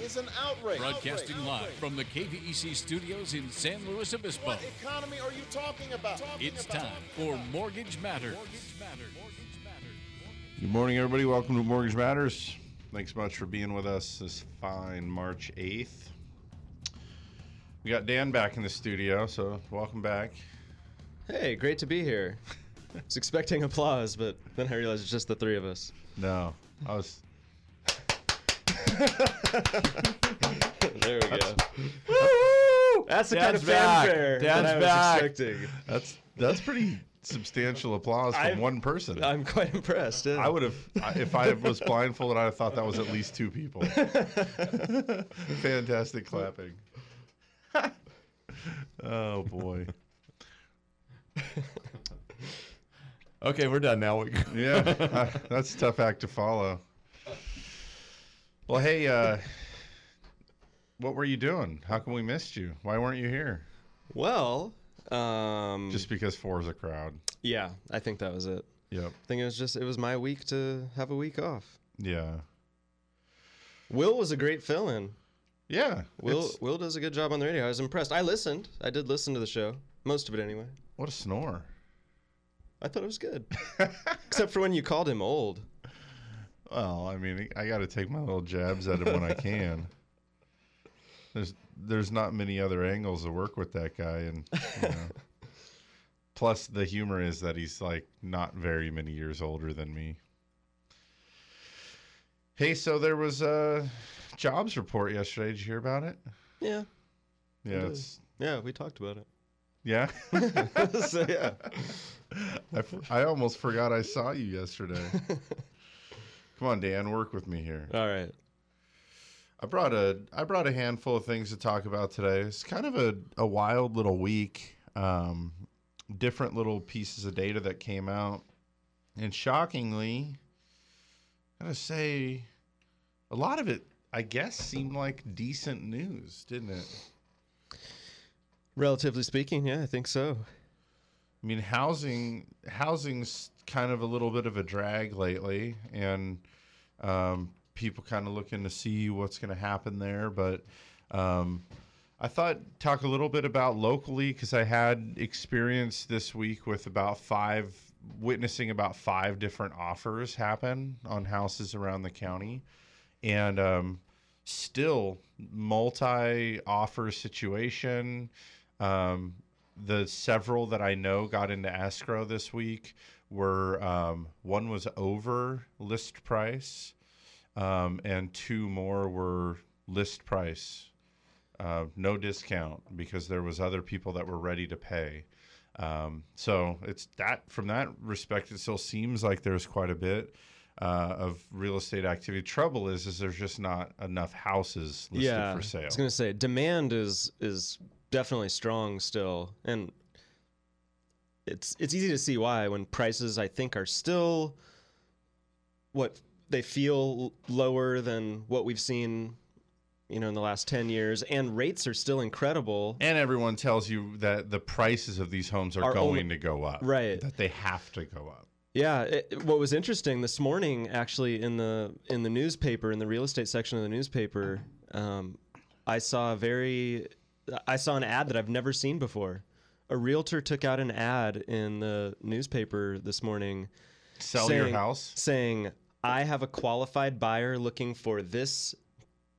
is an outrage. Broadcasting Outrage. live Outrage. from the KVEC studios in San Luis Obispo. What economy are you talking about? Talking It's about- time for Mortgage Matters. Good morning, everybody. Welcome to Mortgage Matters. Thanks much for being with us this fine March 8th. We got Dan back in the studio, so welcome back. Hey, great to be here. I was expecting applause, but then I realized it's just the three of us. No, I was. There we go. That's the kind Dan's of back. fanfare Dan's that I was back. expecting. That's that's pretty substantial applause from I'm- one person. I'm quite impressed. yeah. I would have, if I was blindfolded, I'd have thought that was at least two people. Fantastic clapping. oh boy. Okay, we're done now. We- Yeah, that's a tough act to follow. Well, hey, uh, what were you doing? How come we missed you? Why weren't you here? Well, um, Just because four is a crowd. yeah, I think that was it. Yep. I think it was just it was my week to have a week off. Yeah. Will was a great fill-in. Yeah. Will Will does a good job on the radio. I was impressed. I listened. I did listen to the show, most of it anyway. What a snore. I thought it was good, except for when you called him old. Well, I mean, I got to take my little jabs at him when I can. There's there's not many other angles to work with that guy, and you know. plus the humor is that he's like not very many years older than me. Hey, so there was a jobs report yesterday. Did you hear about it? Yeah, Yeah, it's yeah, we talked about it. yeah. so yeah. I, f- I almost forgot I saw you yesterday. Come on, Dan, work with me here. All right. I brought a I brought a handful of things to talk about today. It's kind of a, a wild little week. Um, different little pieces of data that came out, and shockingly, I gotta say, a lot of it I guess seemed like decent news, didn't it? Relatively speaking, yeah, I think so. I mean, housing housing's kind of a little bit of a drag lately, and um, people kind of looking to see what's going to happen there. But um, I thought talk a little bit about locally because I had experience this week with about five witnessing about five different offers happen on houses around the county, and um, still multi offer situation. Um, the several that I know got into escrow this week were um, one was over list price, um, and two more were list price, uh, no discount because there was other people that were ready to pay. Um, so it's that from that respect, it still seems like there's quite a bit uh, of real estate activity. Trouble is, is there's just not enough houses listed yeah, for sale. I was gonna say demand is is definitely strong still, and it's it's easy to see why when prices I think are still what they feel lower than what we've seen, you know, in the last ten years, and rates are still incredible. And everyone tells you that the prices of these homes are, Are going only- to go up. Right. That they have to go up. Yeah, it, what was interesting this morning, actually, in the in the newspaper, in the real estate section of the newspaper, um, I saw a very, I saw an ad that I've never seen before. A realtor took out an ad in the newspaper this morning, Sell your house. saying, "I have a qualified buyer looking for this."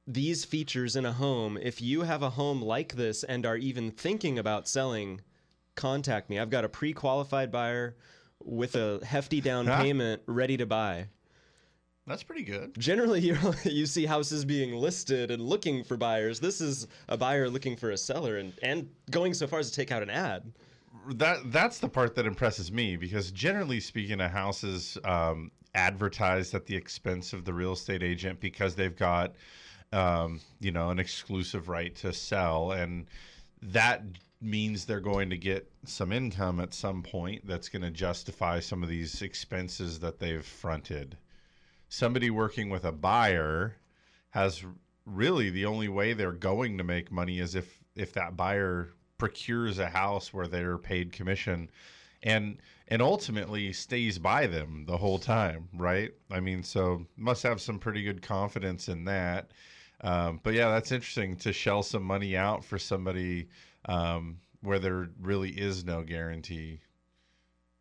These features in a home. If you have a home like this and are even thinking about selling, contact me. I've got a pre qualified buyer with a hefty down payment ready to buy. That's pretty good. Generally, you you see houses being listed and looking for buyers. This is a buyer looking for a seller and, and going so far as to take out an ad. That that's the part that impresses me because generally speaking, a house is um, advertised at the expense of the real estate agent because they've got um, you know an exclusive right to sell, and that means they're going to get some income at some point that's going to justify some of these expenses that they've fronted. Somebody working with a buyer has really the only way they're going to make money is if if that buyer procures a house where they're paid commission and and ultimately stays by them the whole time right? I mean so must have some pretty good confidence in that. Um, but yeah that's interesting to shell some money out for somebody um, where there really is no guarantee.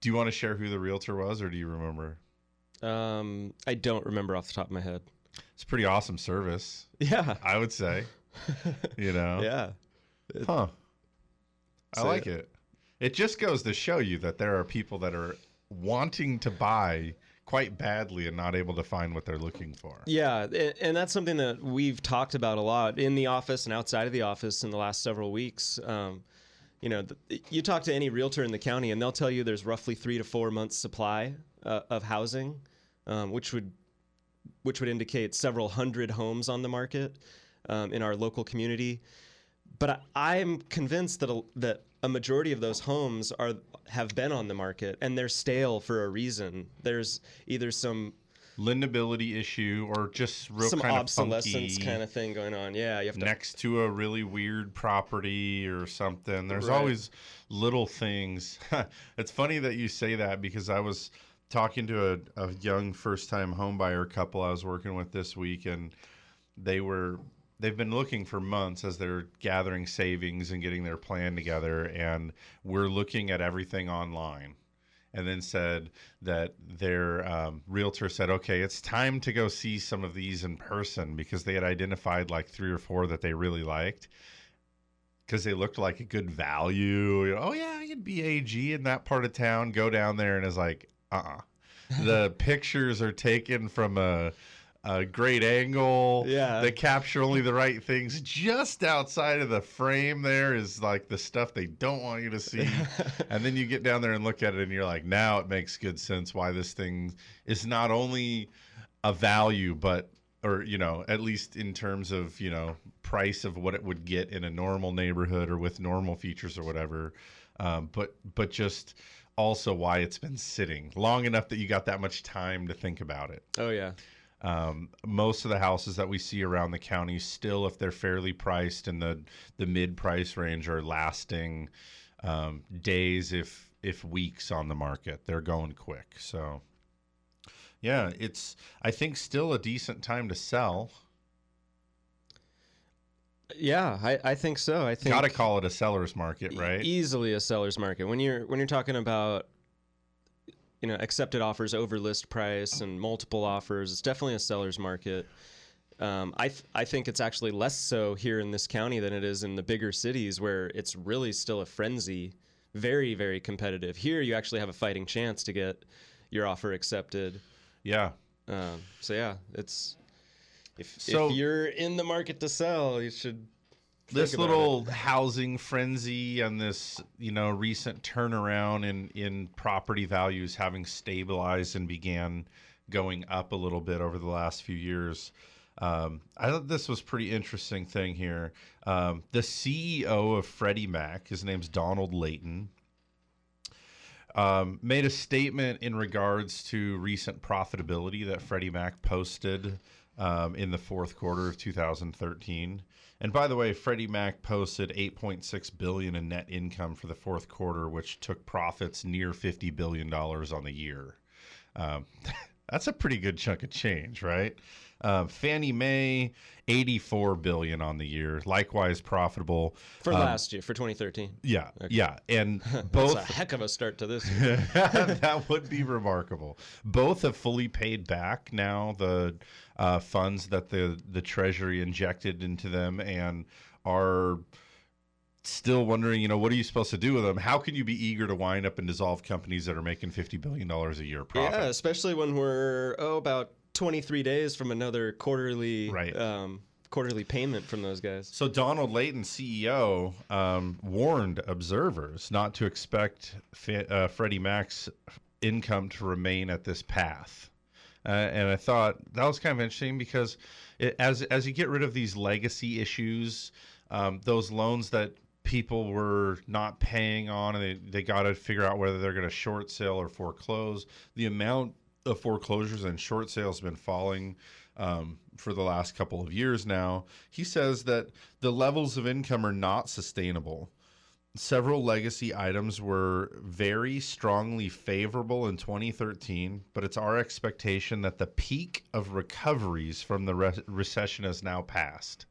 Do you want to share who the realtor was or do you remember Um, I don't remember off the top of my head. it's a pretty awesome service Yeah. i would say you know Yeah. Huh. I like it. It just goes to show you that there are people that are wanting to buy quite badly and not able to find what they're looking for. Yeah, and that's something that we've talked about a lot in the office and outside of the office in the last several weeks. Um, you know, you talk to any realtor in the county, and they'll tell you there's roughly three to four months supply uh, of housing, um, which would which would indicate several hundred homes on the market um, in our local community. But I, I'm convinced that a, that a majority of those homes are have been on the market and they're stale for a reason. There's either some Lendability issue or just real some kind obsolescence of funky kind of thing going on. Yeah, you have to. next to a really weird property or something. There's Right. always little things. it's funny that you say that because I was talking to a, a young first time homebuyer couple I was working with this week and they were they've been looking for months as they're gathering savings and getting their plan together and we're looking at everything online. And then said that their um, realtor said okay it's time to go see some of these in person because they had identified like three or four that they really liked. Because they looked like a good value. You know, oh yeah i could be ag in that part of town go down there and it's like uh-uh the pictures are taken from a a great angle. Yeah. They capture only the right things. Just outside of the frame there is like the stuff they don't want you to see. and then you get down there and look at it and you're like, now it makes good sense why this thing is not only a value, but or you know, at least in terms of, you know, price of what it would get in a normal neighborhood or with normal features or whatever. Um, but but just also why it's been sitting long enough that you got that much time to think about it. oh yeah, Um, most of the houses that we see around the county still, if they're fairly priced in the the mid price range, are lasting um, days, if if weeks on the market. They're going quick. So, yeah, it's I think still a decent time to sell. Yeah. I, I think so. I think Got to call it a seller's market, right? easily a seller's market when you're when you're talking about you know accepted offers over list price and multiple offers. It's definitely a seller's market. Um, I th- I think it's actually less so here in this county than it is in the bigger cities where it's really still a frenzy, very very competitive. Here you actually have a fighting chance to get your offer accepted. yeah. Um, so yeah, it's if, So- if you're in the market to sell, you should. this little housing frenzy and this you know recent turnaround in in property values having stabilized and began going up a little bit over the last few years um, I thought this was pretty interesting thing here. Um, the CEO of Freddie Mac, his name's Donald Layton, um, made a statement in regards to recent profitability that Freddie Mac posted um, in the fourth quarter of 2013. And by the way, Freddie Mac posted 8.6 billion in net income for the fourth quarter, which took profits near 50 billion dollars on the year. Um, that's a pretty good chunk of change, right? Um, Fannie Mae, 84 billion on the year, likewise profitable For Um, last year, for 2013. Yeah, yeah, and That's both a heck of a start to this year. that would be remarkable. Both have fully paid back now the uh, funds that the the Treasury injected into them, and are still wondering, you know, what are you supposed to do with them? How can you be eager to wind up and dissolve companies that are making fifty billion dollars a year profit? Yeah, especially when we're oh about 23 days from another quarterly Right. um, quarterly payment from those guys. So Donald Layton, CEO, um, warned observers not to expect uh, Freddie Mac's income to remain at this path. Uh, and I thought that was kind of interesting because it, as as you get rid of these legacy issues, um, those loans that people were not paying on and they, they got to figure out whether they're going to short sale or foreclose. The amount of foreclosures and short sales been falling um, for the last couple of years now. He says that the levels of income are not sustainable. Several legacy items were very strongly favorable in 2013, but it's our expectation that the peak of recoveries from the re- recession has now passed.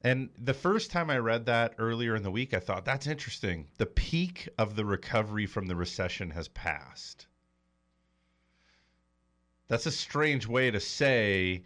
And the first time I read that earlier in the week, I thought that's interesting. The peak of the recovery from the recession has passed. That's a strange way to say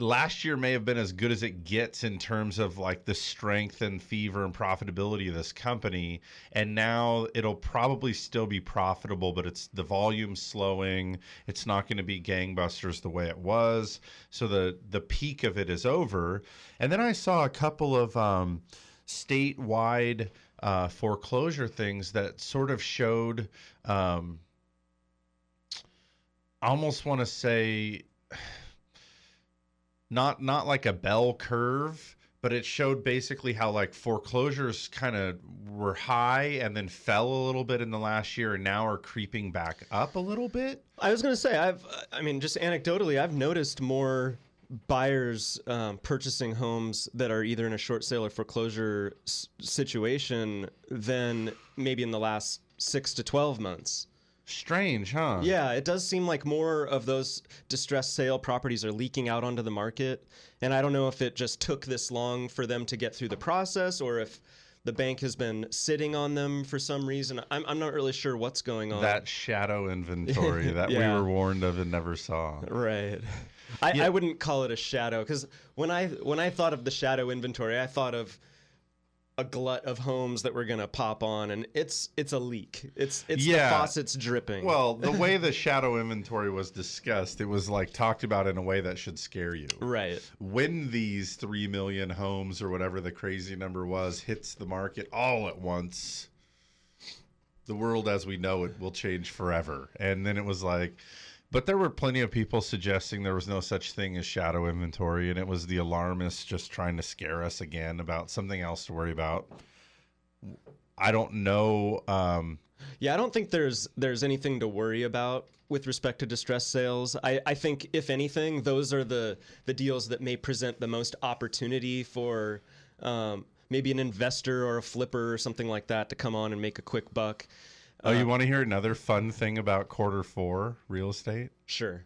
last year may have been as good as it gets in terms of like the strength and fever and profitability of this company and now it'll probably still be profitable but it's the volume slowing it's not going to be gangbusters the way it was so the the peak of it is over. And then i saw a couple of um, statewide uh, foreclosure things that sort of showed um, I almost want to say not not like a bell curve, but it showed basically how like foreclosures kind of were high and then fell a little bit in the last year and now are creeping back up a little bit. I was going to say, I've, I mean, just anecdotally, I've noticed more buyers um, purchasing homes that are either in a short sale or foreclosure s- situation than maybe in the last six to 12 months. Strange, huh? Yeah, it does seem like more of those distressed sale properties are leaking out onto the market. And I don't know if it just took this long for them to get through the process or if the bank has been sitting on them for some reason. I'm, I'm not really sure what's going on. That shadow inventory that Yeah. we were warned of and never saw. Right. I, I wouldn't call it a shadow because when I when I thought of the shadow inventory, I thought of a glut of homes that we're gonna pop on, and it's it's a leak. It's it's Yeah. the faucets dripping. Well, the way the shadow inventory was discussed, it was like talked about in a way that should scare you. right. when these 3 million homes or whatever the crazy number was hits the market all at once the world as we know it will change forever and then it was like but there were plenty of people suggesting there was no such thing as shadow inventory and it was the alarmists just trying to scare us again about something else to worry about i don't know um Yeah, I don't think there's there's anything to worry about with respect to distressed sales. I, I think if anything, those are the the deals that may present the most opportunity for um, maybe an investor or a flipper or something like that to come on and make a quick buck. Oh you want to hear another fun thing about quarter 4 real estate Sure.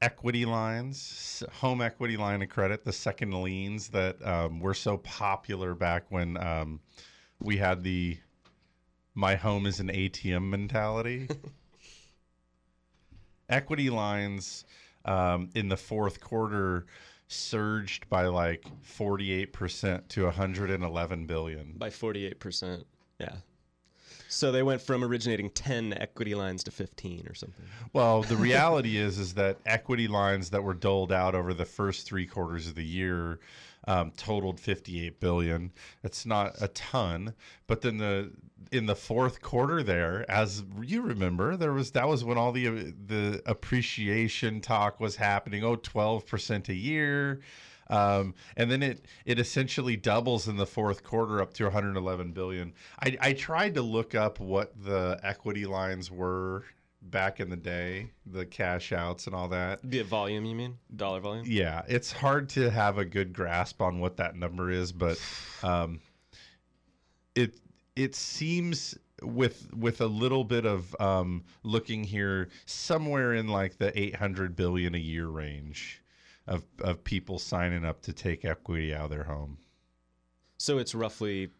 equity lines, home equity line of credit, the second liens that um, were so popular back when um, we had the my home is an ATM mentality. equity lines um, in the fourth quarter surged by like 48% to 111 billion. by 48%. Yeah. So they went from originating 10 equity lines to 15 or something. Well, the reality is is that equity lines that were doled out over the first three quarters of the year um, totaled 58 billion. It's not a ton, but then the in the fourth quarter there, as you remember, there was that was when all the the appreciation talk was happening. Oh, 12 percent a year. Um, and then it it essentially doubles in the fourth quarter up to 111 billion. I, I tried to look up what the equity lines were back in the day, the cash outs and all that. The volume, you mean? Dollar volume? Yeah, it's hard to have a good grasp on what that number is, but um, it it seems with with a little bit of um, looking here, somewhere in like the 800 billion a year range of of people signing up to take equity out of their home. So it's roughly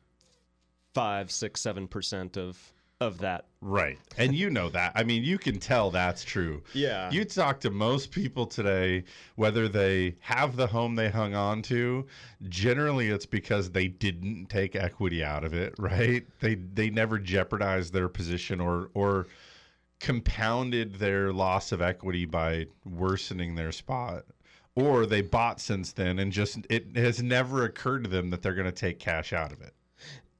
five, six, seven percent of of that. Right. And you know that. I mean, you can tell that's true. Yeah. You talk to most people today, whether they have the home they hung on to, generally it's because they didn't take equity out of it, right? They they never jeopardized their position or or compounded their loss of equity by worsening their spot. Or they bought since then and just it has never occurred to them that they're going to take cash out of it.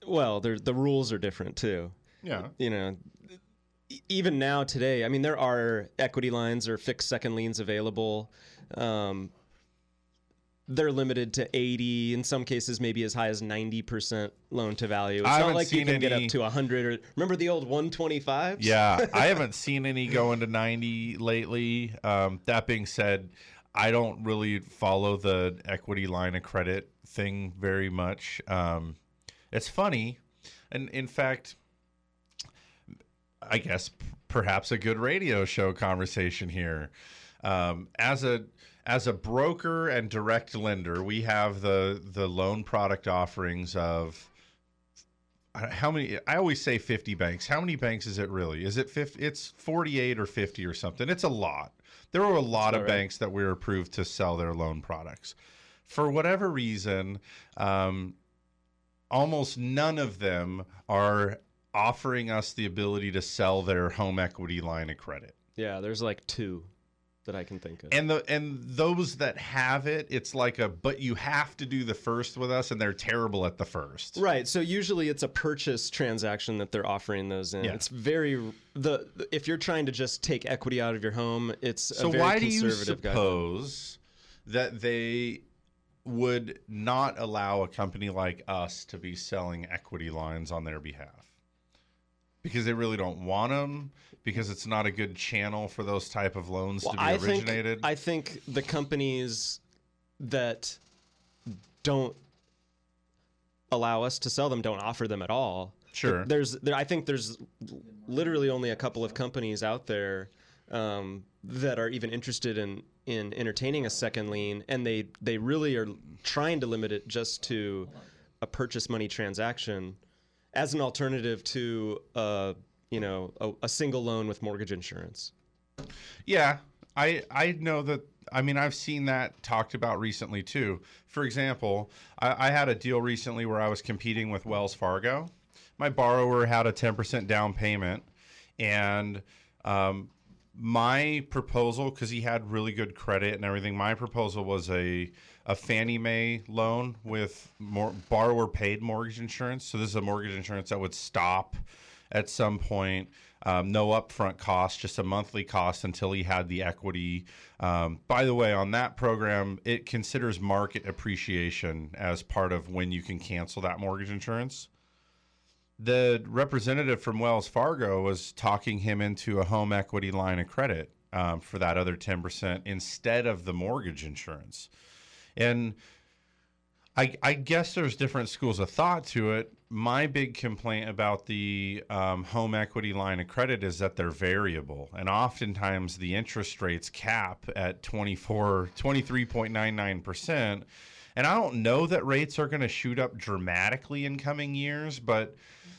Well, the rules are different too. Yeah. You know, even now today, I mean, there are equity lines or fixed second liens available. Um, they're limited to 80 in some cases maybe as high as 90% loan to value it's I not like you can get up to 100 or remember the old 125 Yeah, I haven't seen any going to 90 lately. Um, that being said, I don't really follow the equity line of credit thing very much. Um, it's funny, and in fact, I guess p- perhaps a good radio show conversation here. Um, as a as a broker and direct lender, we have the the loan product offerings of how many i always say 50 banks. How many banks is it really? Is it 50 it's 48 or 50 or something? It's a lot there were a lot of right. banks that we're approved to sell their loan products. For whatever reason um, almost none of them are offering us the ability to sell their home equity line of credit. Yeah there's like two that i can think of and the and those that have it it's like a but you have to do the first with us and they're terrible at the first Right. So usually it's a purchase transaction that they're offering those in. Yeah. It's very the if you're trying to just take equity out of your home, it's So a very why do you conservative guideline. suppose that they would not allow a company like us to be selling equity lines on their behalf? Because they really don't want them. Because it's not a good channel for those type of loans Well, to be I originated. think I think the companies that don't allow us to sell them don't offer them at all. Sure. There's there I think there's literally only a couple of companies out there um, that are even interested in in entertaining a second lien, and they they really are trying to limit it just to a purchase money transaction as an alternative to uh, you know a, a single loan with mortgage insurance. Yeah, I I know that. I mean, I've seen that talked about recently too. For example, I, I had a deal recently where I was competing with Wells Fargo. My borrower had a ten percent down payment, and um, my proposal, because he had really good credit and everything, my proposal was a a Fannie Mae loan with more borrower paid mortgage insurance. So this is a mortgage insurance that would stop at some point. Um, no upfront cost, just a monthly cost until he had the equity. Um, by the way, on that program, it considers market appreciation as part of when you can cancel that mortgage insurance. The representative from Wells Fargo was talking him into a home equity line of credit um, for that other 10% instead of the mortgage insurance. And I, I guess there's different schools of thought to it. My big complaint about the um, home equity line of credit is that they're variable, and oftentimes the interest rates cap at 24, 23.99%. And I don't know that rates are going to shoot up dramatically in coming years, but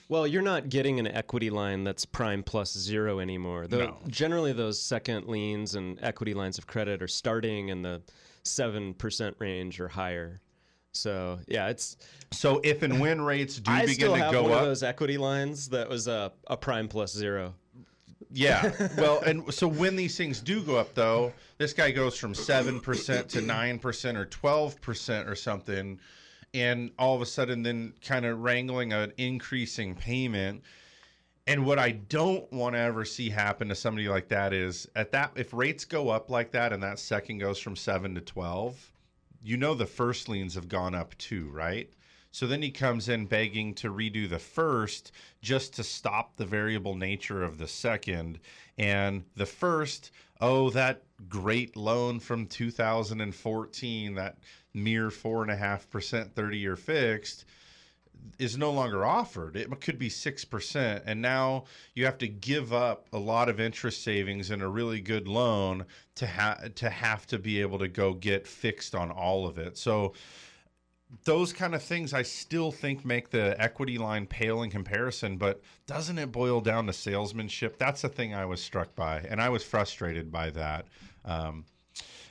Well, you're not getting an equity line that's prime plus zero anymore. The, No. Generally, those second liens and equity lines of credit are starting in the seven percent range or higher. So yeah, it's. so if and when rates do I begin still to have go one up, of those equity lines that was a, a prime plus zero. Yeah. Well, and so when these things do go up, though, this guy goes from 7% to 9% or 12% or something. And all of a sudden, then kind of wrangling an increasing payment. And what I don't want to ever see happen to somebody like that is at that, if rates go up like that and that second goes from 7 to 12, you know the first liens have gone up too, right? So then he comes in begging to redo the first just to stop the variable nature of the second. And the first, oh, that great loan from 2014, that mere 4.5% 30 year fixed, is no longer offered. It could be 6%. And now you have to give up a lot of interest savings and a really good loan to, ha- to have to be able to go get fixed on all of it. So, those kind of things I still think make the equity line pale in comparison, but doesn't it boil down to salesmanship? That's the thing I was struck by, and I was frustrated by that. Um,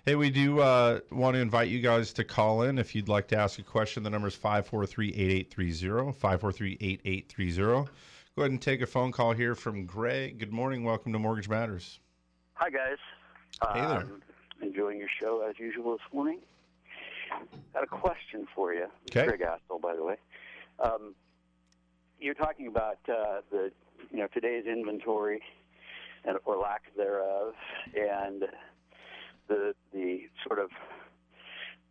hey, we do uh, want to invite you guys to call in if you'd like to ask a question. The number is 543 8830. 543 8830. Go ahead and take a phone call here from Greg. Good morning. Welcome to Mortgage Matters. Hi, guys. Hey there. Um, enjoying your show as usual this morning. Got a question for you. Okay. Greg Astle, by the way. Um, you're talking about uh, the, you know, today's inventory and or lack thereof, and the the sort of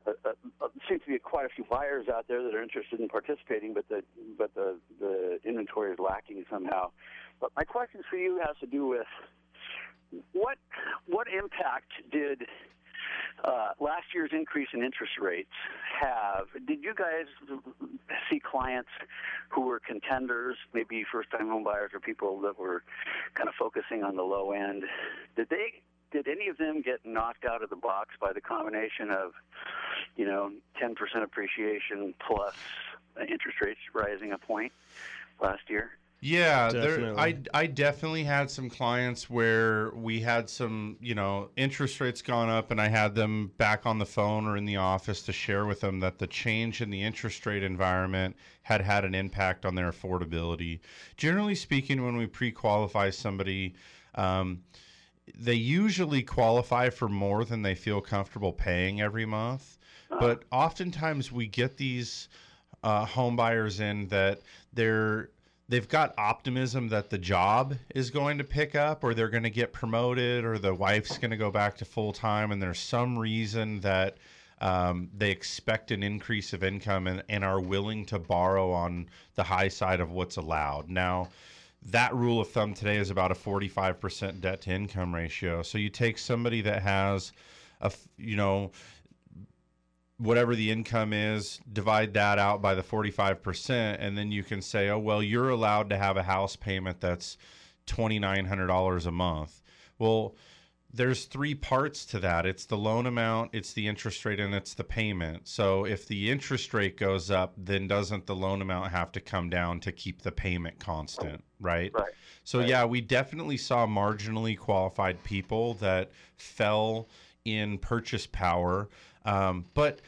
uh, uh, uh, seems to be quite a few buyers out there that are interested in participating, but the but the the inventory is lacking somehow. But my question for you has to do with what what impact did uh, last year's increase in interest rates have? Did you guys see clients who were contenders, maybe first-time home buyers or people that were kind of focusing on the low end? Did they? Did any of them get knocked out of the box by the combination of, you know, 10% appreciation plus interest rates rising a point last year? Yeah, there, I I definitely had some clients where we had some, you know, interest rates gone up, and I had them back on the phone or in the office to share with them that the change in the interest rate environment had had an impact on their affordability. Generally speaking, when we pre-qualify somebody, um, they usually qualify for more than they feel comfortable paying every month. But oftentimes we get these uh, home buyers in that they're they've got optimism that the job is going to pick up or they're going to get promoted or the wife's going to go back to full time and there's some reason that um, they expect an increase of income and, and are willing to borrow on the high side of what's allowed now that rule of thumb today is about a 45% debt to income ratio so you take somebody that has a, you know whatever the income is, divide that out by the 45%, and then you can say, oh, well, you're allowed to have a house payment that's $2,900 a month. Well, there's three parts to that it's the loan amount, it's the interest rate, and it's the payment. So if the interest rate goes up, then doesn't the loan amount have to come down to keep the payment constant, right? Right. So yeah, we definitely saw marginally qualified people that fell in purchase power. Um, but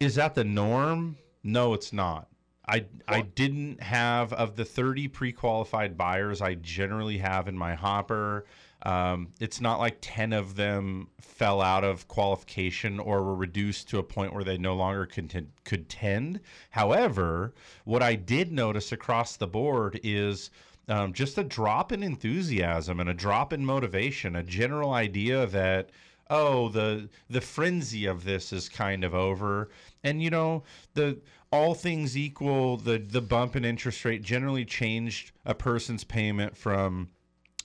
is that the norm? No, it's not. I I didn't have of the 30 pre-qualified buyers I generally have in my hopper. Um, it's not like 10 of them fell out of qualification or were reduced to a point where they no longer could tend. However, what I did notice across the board is um, just a drop in enthusiasm and a drop in motivation, a general idea that oh the the frenzy of this is kind of over and you know the all things equal the the bump in interest rate generally changed a person's payment from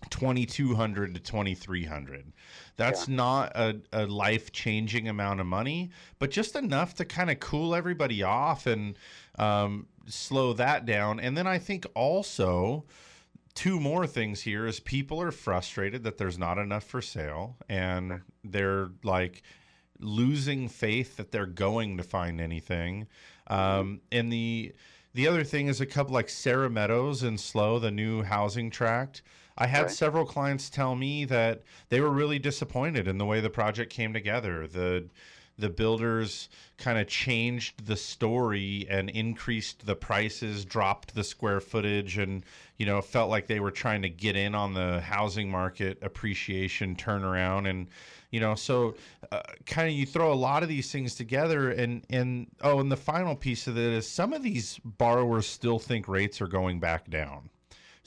2200 to 2300 that's not a, a life changing amount of money but just enough to kind of cool everybody off and um, slow that down. And then i think also two more things here is people are frustrated that there's not enough for sale and they're like losing faith that they're going to find anything. Um, and the the other thing is a couple like Serra Meadows and SLO, the new housing tract. I had Right. several clients tell me that they were really disappointed in the way the project came together. The the builders kind of changed the story and increased the prices, dropped the square footage, and you know felt like they were trying to get in on the housing market appreciation turnaround. And you know, so uh, kind of you throw a lot of these things together, and and oh, and the final piece of it is some of these borrowers still think rates are going back down.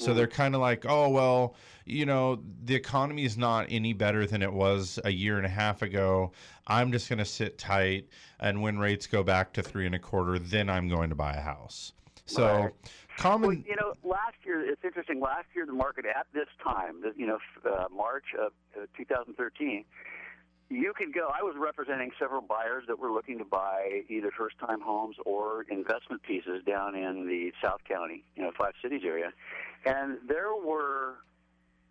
So they're kind of like, oh, well, you know, the economy is not any better than it was a year and a half ago. I'm just going to sit tight. And when rates go back to three and a quarter, then I'm going to buy a house. So, Right. common. Well, you know, last year it's interesting. Last year, the market at this time, you know, uh, March of uh, 2013, you could go. I was representing several buyers that were looking to buy either first-time homes or investment pieces down in the South County, you know, Five Cities area, and there were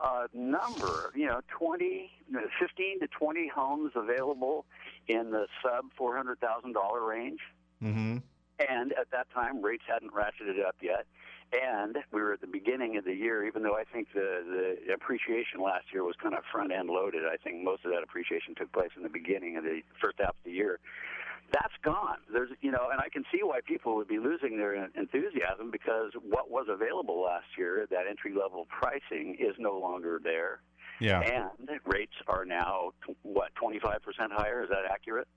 a number, you know, 20, 15 to 20 homes available in the sub $400,000 range. hmm And at that time, rates hadn't ratcheted up yet. And we were at the beginning of the year, even though I think the, the appreciation last year was kind of front end loaded. I think most of that appreciation took place in the beginning of the first half of the year. That's gone. There's, you know, and I can see why people would be losing their enthusiasm because what was available last year, that entry level pricing, is no longer there. Yeah. And rates are now, what, 25% higher? Is that accurate?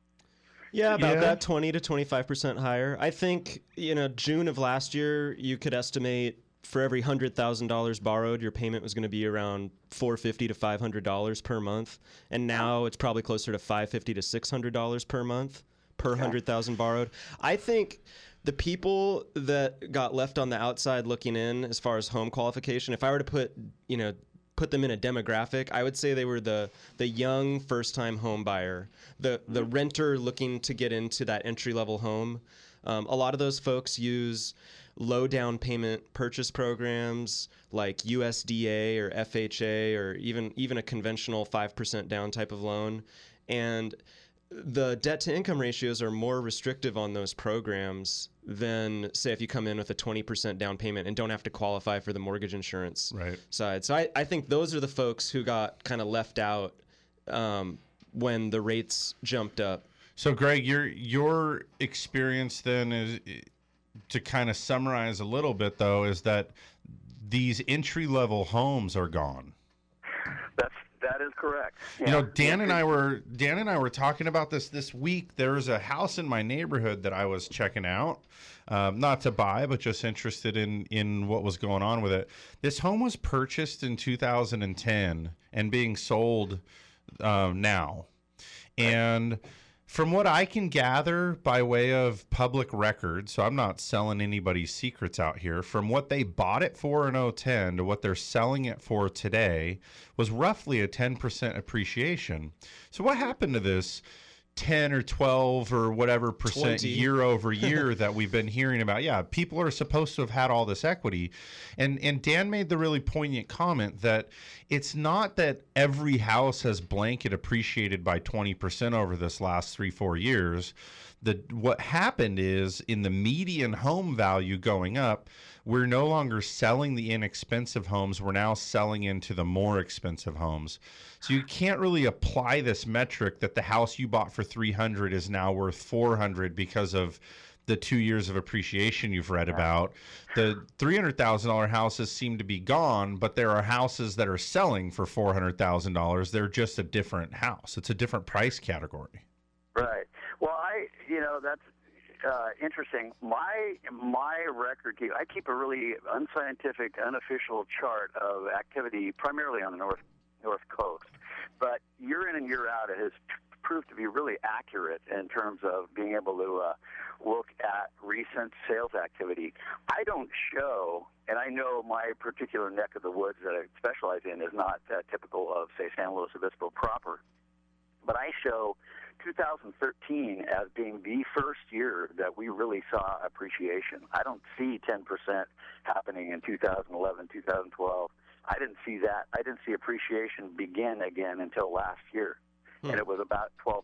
Yeah, about Yeah. that 20 to 25% higher. I think, you know, June of last year, you could estimate for every hundred thousand dollars borrowed, your payment was going to be around four fifty to five hundred dollars per month, and now it's probably closer to five fifty to six hundred dollars per month per hundred thousand borrowed. I think the people that got left on the outside looking in, as far as home qualification, if I were to put you know put them in a demographic, I would say they were the the young first time home buyer, the the renter looking to get into that entry level home. Um, a lot of those folks use low down payment purchase programs like USDA or FHA or even even a conventional 5% down type of loan and the debt to income ratios are more restrictive on those programs than say if you come in with a 20% down payment and don't have to qualify for the mortgage insurance Right. side. So I, I think those are the folks who got kind of left out um, when the rates jumped up. So, Greg, your your experience then is to kind of summarize a little bit, though, is that these entry level homes are gone. That's correct. You know, Dan and I were Dan and I were talking about this this week. There's a house in my neighborhood that I was checking out, um, not to buy, but just interested in in what was going on with it. This home was purchased in 2010 and being sold um, now, and from what I can gather by way of public record, so I'm not selling anybody's secrets out here, from what they bought it for in 010 to what they're selling it for today was roughly a 10% appreciation. So what happened to this 10 or 12 or whatever percent 20. year over year that we've been hearing about? Yeah, people are supposed to have had all this equity. And and Dan made the really poignant comment that it's not that every house has blanket appreciated by 20% over this last 3-4 years. The what happened is in the median home value going up, we're no longer selling the inexpensive homes, we're now selling into the more expensive homes. So you can't really apply this metric that the house you bought for 300 is now worth 400 because of the two years of appreciation you've read about. The $300,000 houses seem to be gone, but there are houses that are selling for $400,000. They're just a different house. It's a different price category. Right. Well, I, you know, that's uh, interesting. My my record keep I keep a really unscientific, unofficial chart of activity, primarily on the north north coast. But year in and year out, it has proved to be really accurate in terms of being able to uh, look at recent sales activity. I don't show, and I know my particular neck of the woods that I specialize in is not uh, typical of, say, San Luis Obispo proper, but I show 2013 as being the first year that we really saw appreciation. I don't see 10% happening in 2011, 2012. I didn't see that. I didn't see appreciation begin again until last year. And it was about 12%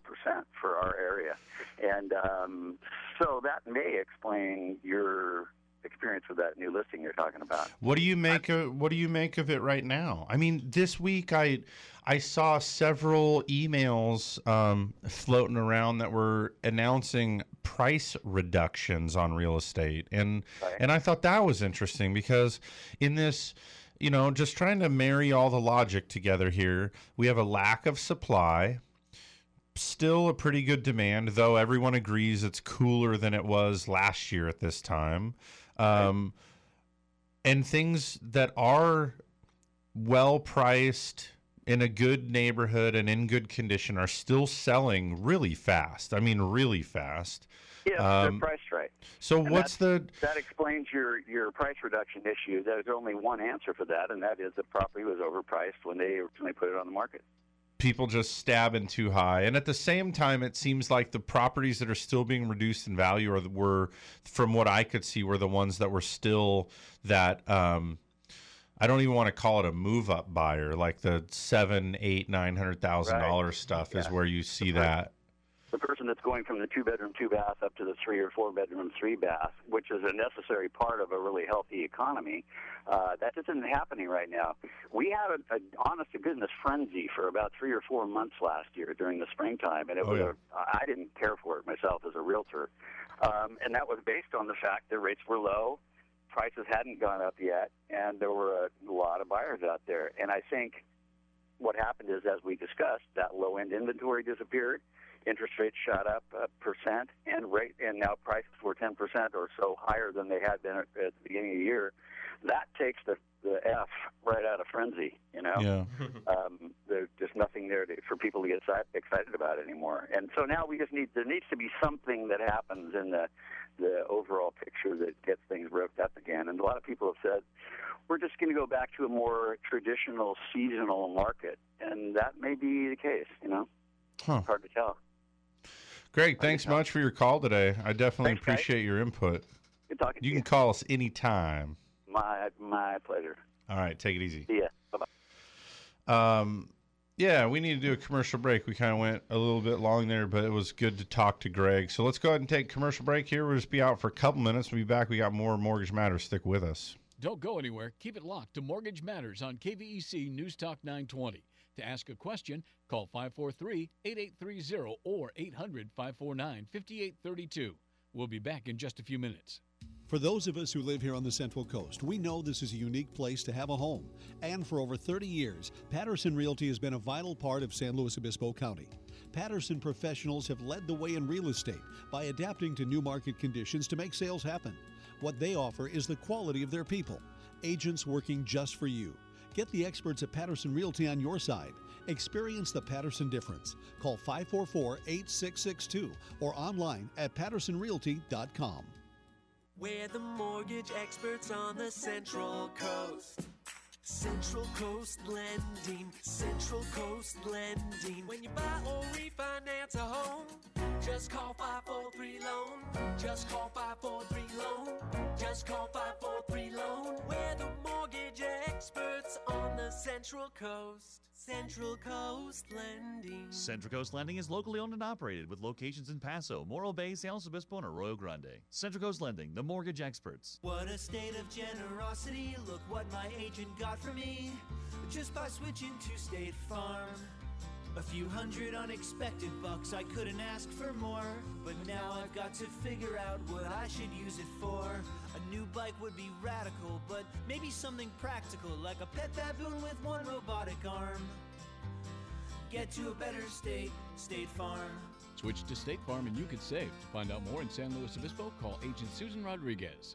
for our area. And um, so that may explain your experience with that new listing you're talking about. What do you make of what do you make of it right now? I mean, this week I I saw several emails um, floating around that were announcing price reductions on real estate, and and I thought that was interesting because in this. You know, just trying to marry all the logic together here. We have a lack of supply, still a pretty good demand, though everyone agrees it's cooler than it was last year at this time. Um, and things that are well priced in a good neighborhood and in good condition are still selling really fast. I mean, really fast. Yeah, Um, they're priced right. So And what's the That explains your, your price reduction issue. There's only one answer for that, and that is the property was overpriced when they originally put it on the market. People just stabbing too high? And at the same time, it seems like the properties that are still being reduced in value are were, from what I could see, were the ones that were still that. Um, I don't even want to call it a move up buyer, like the seven, eight, nine hundred thousand dollars stuff is where you see that. The person that's going from the two bedroom two bath up to the three or four bedroom three bath, which is a necessary part of a really healthy economy, uh, that isn't happening right now. We had a, a honest to goodness frenzy for about three or four months last year during the springtime, and it Oh, was yeah. a, I didn't care for it myself as a realtor, um, and that was based on the fact that rates were low. Prices hadn't gone up yet, and there were a lot of buyers out there. And I think what happened is, as we discussed, that low end inventory disappeared interest rates shot up a percent, and rate and now prices were 10 percent or so higher than they had been at, at the beginning of the year. That takes the the F right out of frenzy. You know, Yeah. um, there's just nothing there to, for people to get exci- excited about anymore. And so now we just need there needs to be something that happens in the the overall picture that gets things revved up again. And a lot of people have said we're just going to go back to a more traditional seasonal market, and that may be the case. You know, Huh. hard to tell. Greg, thanks much for your call today. I definitely Thanks, guys. appreciate your input. Good talking You to can call us anytime. you. My my pleasure. All right, take it easy. See ya. Bye bye. Um, yeah, we need to do a commercial break. We kind of went a little bit long there, but it was good to talk to Greg. So let's go ahead and take a commercial break here. We'll just be out for a couple minutes. We'll be back. We got more Mortgage Matters. Stick with us. Don't go anywhere. Keep it locked to Mortgage Matters on KVEC News Talk 920. To ask a question, call 543 8830 or 800 549 5832. We'll be back in just a few minutes. For those of us who live here on the Central Coast, we know this is a unique place to have a home. And for over 30 years, Patterson Realty has been a vital part of San Luis Obispo County. Patterson professionals have led the way in real estate by adapting to new market conditions to make sales happen. What they offer is the quality of their people, agents working just for you. Get the experts at Patterson Realty on your side. Experience the Patterson difference. Call 544 8662 or online at pattersonrealty.com. We're the mortgage experts on the Central Coast. Central Coast Lending, Central Coast Lending. When you buy or refinance a home, just call 543 Loan. Just call 543 Loan. Just call 543 Loan. We're the mortgage experts on the Central Coast. Central Coast Lending. Central Coast Lending is locally owned and operated with locations in Paso, Morro Bay, San Luis Obispo, and Arroyo Grande. Central Coast Lending, the mortgage experts. What a state of generosity. Look what my agent got for me just by switching to State Farm. A few hundred unexpected bucks, I couldn't ask for more. But now I've got to figure out what I should use it for. New bike would be radical, but maybe something practical, like a pet baboon with one robotic arm. Get to a better state, State Farm. Switch to State Farm and you could save. To find out more in San Luis Obispo, call Agent Susan Rodriguez.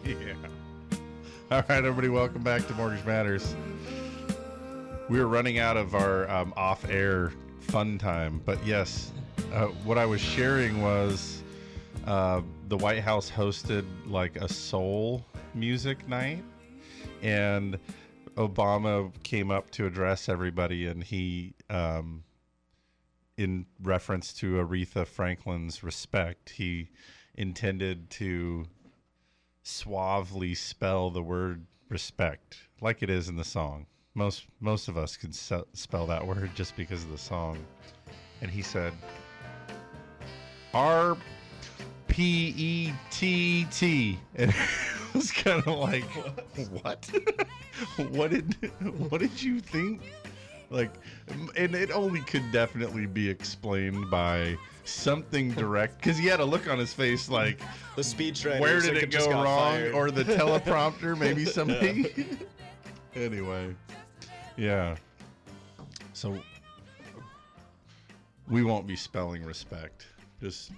yeah. All right, everybody, welcome back to Mortgage Matters. We are running out of our um, off-air fun time, but yes, uh, what I was sharing was uh, the White House hosted like a soul music night, and Obama came up to address everybody, and he, um, in reference to Aretha Franklin's respect, he intended to suavely spell the word respect like it is in the song. Most most of us can se- spell that word just because of the song. And he said R P E T T. And it was kind of like what? what did what did you think? Like and it only could definitely be explained by something direct because he had a look on his face like the speech writer where did it go wrong? fired. or the teleprompter maybe somebody anyway. Yeah. So we won't be spelling respect. Just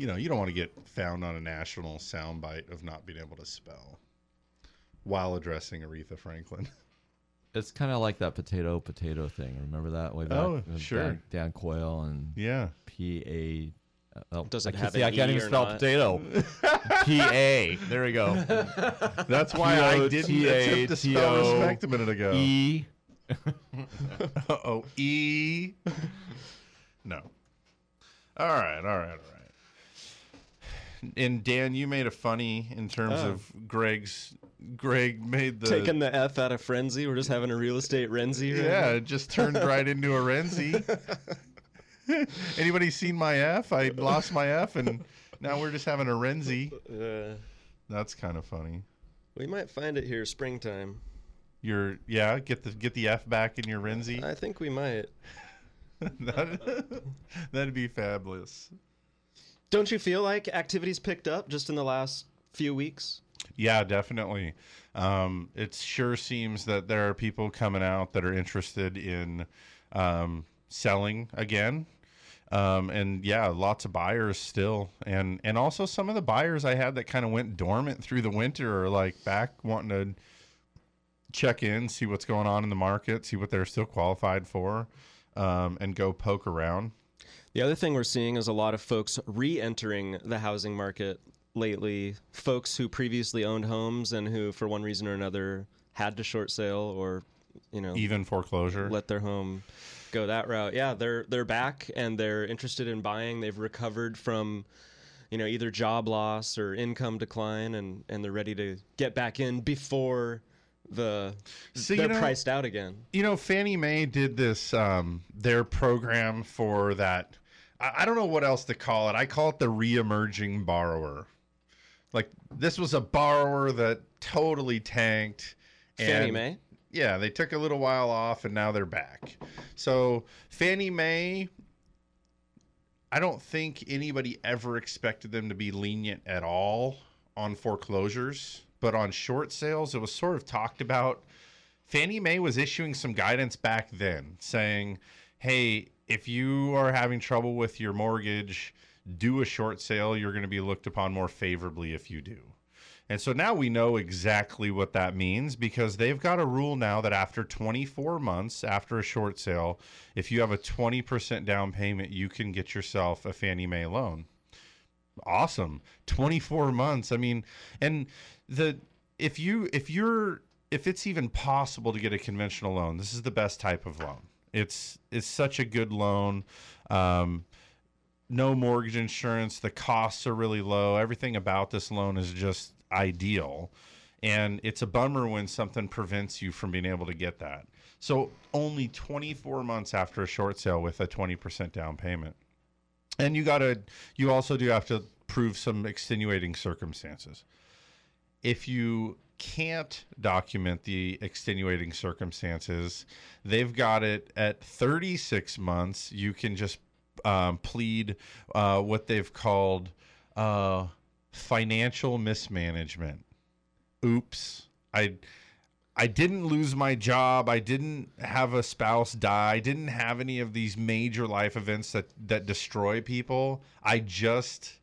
you know you don't want to get found on a national soundbite of not being able to spell while addressing aretha franklin It's kind of like that potato potato thing. Remember that way back? Oh, sure. Dan, Dan Quayle and Yeah. P A. Uh, oh, Does I it can't have see, an I can't E even spell not? potato. P A. There we go. That's why I didn't attempt to spell respect a minute ago. E. oh, E. No. All right, all right, all right. And Dan, you made a funny in terms Oh. of Greg's. Greg made the Taking the F out of frenzy. We're just having a real estate renzy. Right Yeah, now. it just turned right into a Renzi. Anybody seen my F? I lost my F, and now we're just having a Renzi. Uh, That's kind of funny. we might find it here springtime. You're yeah, get the get the F back in your Renzi. I think we might. that, that'd be fabulous. Don't you feel like activities picked up just in the last few weeks? Yeah, definitely. Um, it sure seems that there are people coming out that are interested in um, selling again. Um, and yeah, lots of buyers still, and and also some of the buyers I had that kind of went dormant through the winter are like back wanting to check in, see what's going on in the market, see what they're still qualified for, um, and go poke around. The other thing we're seeing is a lot of folks re entering the housing market lately. Folks who previously owned homes and who, for one reason or another, had to short sale or, you know, Even foreclosure. let their home go that route. Yeah, they're they're back and they're interested in buying. They've recovered from, you know, either job loss or income decline, and and they're ready to get back in before the So, they're you know- priced out again. You know, Fannie Mae did this um, their program for that. I, I don't know what else to call it. I call it the re-emerging borrower. Like this was a borrower that totally tanked. Fannie Mae? Yeah, they took a little while off and now they're back. So Fannie Mae, I don't think anybody ever expected them to be lenient at all on foreclosures, but on short sales, it was sort of talked about. Fannie Mae was issuing some guidance back then saying, hey, if you are having trouble with your mortgage, do a short sale. You're going to be looked upon more favorably if you do. And so now we know exactly what that means because they've got a rule now that after 24 months after a short sale, if you have a 20% down payment, you can get yourself a Fannie Mae loan. Awesome. 24 months. I mean, and the if you if you're if it's even possible to get a conventional loan, this is the best type of loan. It's it's such a good loan. Um, no mortgage insurance. The costs are really low. Everything about this loan is just ideal. And it's a bummer when something prevents you from being able to get that. So only 24 months after a short sale with a 20% down payment. And you got to you also do have to prove some extenuating circumstances. If you can't document the extenuating circumstances, they've got it at 36 months. You can just um, plead uh, what they've called uh, financial mismanagement. Oops, I I didn't lose my job. I didn't have a spouse die. I didn't have any of these major life events that that destroy people. I just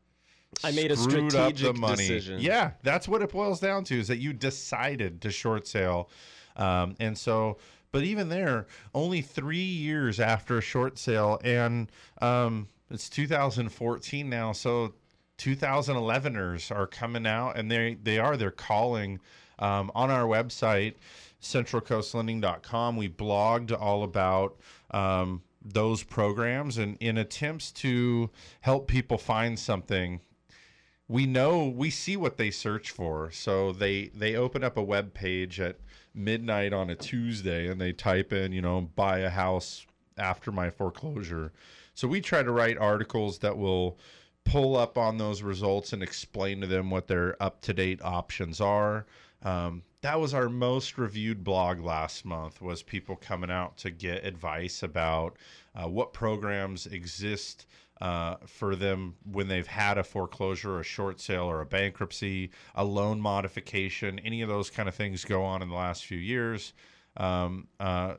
I made a screwed up the strategic money. decision. Yeah, that's what it boils down to is that you decided to short sale. Um, and so, but even there, only three years after a short sale, and um, it's 2014 now. So 2011ers are coming out, and they they are they're calling um, on our website centralcoastlending.com. We blogged all about. Um, those programs and in attempts to help people find something we know we see what they search for so they they open up a web page at midnight on a tuesday and they type in you know buy a house after my foreclosure. So we try to write articles that will pull up on those results and explain to them what their up-to-date options are. Um, that was our most reviewed blog last month was people coming out to get advice about uh, what programs exist uh, for them when they've had a foreclosure, a short sale, or a bankruptcy, a loan modification, any of those kind of things go on in the last few years. Um, uh,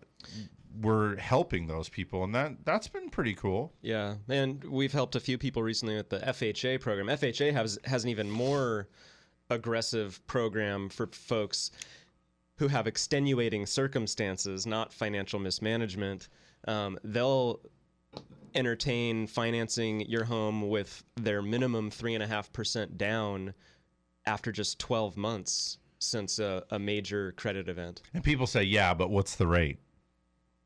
we're helping those people, and that that's been pretty cool. Yeah, and we've helped a few people recently with the FHA program. FHA has has an even more aggressive program for folks. who have extenuating circumstances, not financial mismanagement, um, they'll entertain financing your home with their minimum three and a half percent down after just 12 months since a, a major credit event. And people say, yeah, but what's the rate?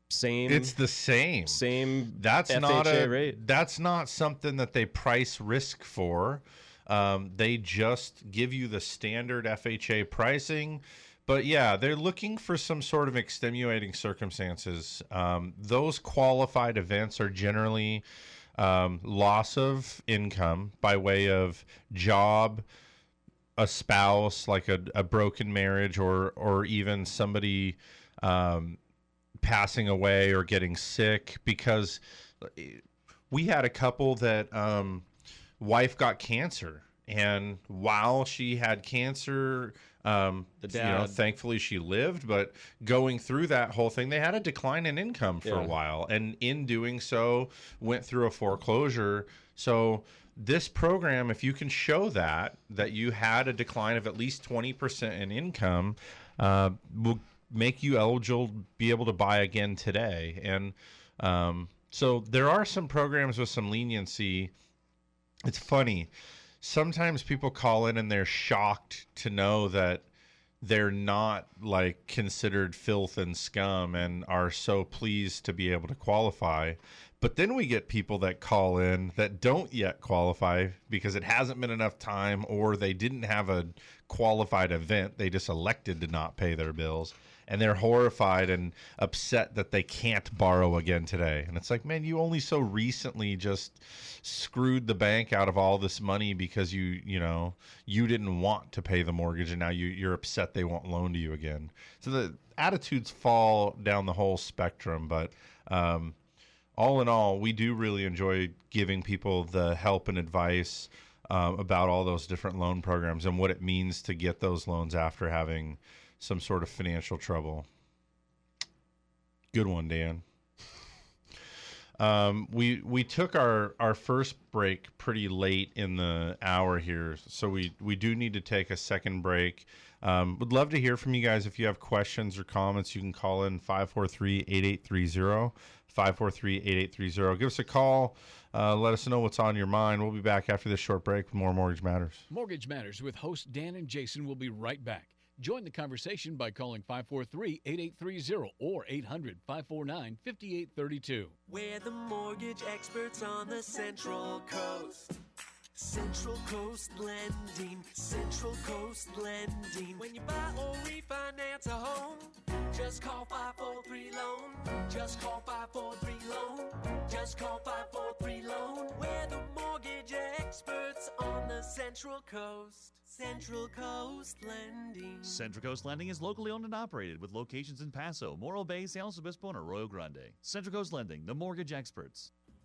Same. It's the same. Same. That's FHA not a rate. that's not something that they price risk for. Um, they just give you the standard FHA pricing. But yeah, they're looking for some sort of extenuating circumstances. Um, those qualified events are generally um, loss of income by way of job, a spouse, like a, a broken marriage, or or even somebody um, passing away or getting sick. Because we had a couple that um, wife got cancer, and while she had cancer, um, The you know, thankfully she lived. But going through that whole thing, they had a decline in income for a while, and in doing so, went through a foreclosure. So this program, if you can show that that you had a decline of at least twenty percent in income, uh, will make you eligible to be able to buy again today. And um, so there are some programs with some leniency. It's funny. Sometimes people call in and they're shocked to know that they're not like considered filth and scum and are so pleased to be able to qualify. But then we get people that call in that don't yet qualify because it hasn't been enough time or they didn't have a qualified event. They just elected to not pay their bills and they're horrified and upset that they can't borrow again today. And it's like, man, you only so recently just screwed the bank out of all this money because you, you know, you didn't want to pay the mortgage and now you you're upset they won't loan to you again. So the attitudes fall down the whole spectrum, but um all in all, we do really enjoy giving people the help and advice um, about all those different loan programs and what it means to get those loans after having some sort of financial trouble. Good one, Dan. Um, we we took our our first break pretty late in the hour here, so we we do need to take a second break. Um, would love to hear from you guys if you have questions or comments. You can call in 543-8830, 543-8830. Give us a call. Uh, let us know what's on your mind. We'll be back after this short break with more Mortgage Matters. Mortgage Matters with host Dan and Jason will be right back. Join the conversation by calling 543 8830 or 800 549 5832. We're the mortgage experts on the Central Coast. Central Coast Lending, Central Coast Lending. When you buy or refinance a home, just call 543 Loan. Just call 543 Loan. Just call 543 Loan. We're the mortgage experts on the Central Coast. Central Coast Lending. Central Coast Lending is locally owned and operated with locations in Paso, Morro Bay, San Luis Obispo, and Arroyo Grande. Central Coast Lending, the mortgage experts.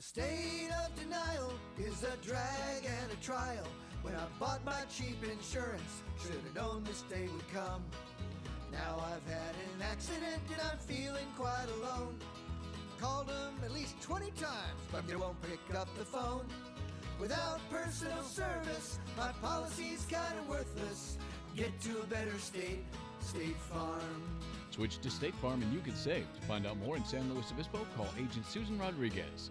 The state of denial is a drag and a trial. When I bought my cheap insurance, should have known this day would come. Now I've had an accident and I'm feeling quite alone. Called them at least 20 times, but they won't pick up the phone. Without personal service, my policy's kinda worthless. Get to a better state, State Farm. Switch to State Farm and you can save. To find out more in San Luis Obispo, call Agent Susan Rodriguez.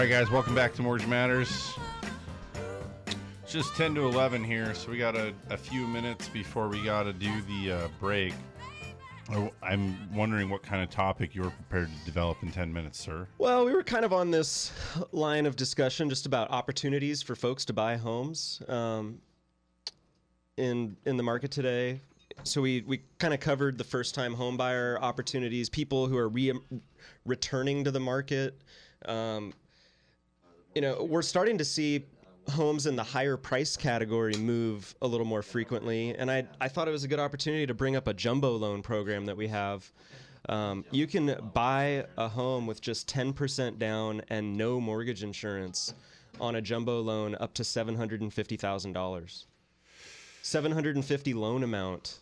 Right, guys, welcome back to Mortgage Matters. It's just 10 to 11 here, so we got a, a few minutes before we got to do the uh, break. Oh, I'm wondering what kind of topic you're prepared to develop in 10 minutes, sir. Well, we were kind of on this line of discussion just about opportunities for folks to buy homes um, in in the market today. So we, we kind of covered the first time home buyer opportunities, people who are re- returning to the market. Um, you know, we're starting to see homes in the higher price category move a little more frequently. And I, I thought it was a good opportunity to bring up a jumbo loan program that we have. Um, you can buy a home with just 10% down and no mortgage insurance on a jumbo loan up to $750,000. 750 loan amount,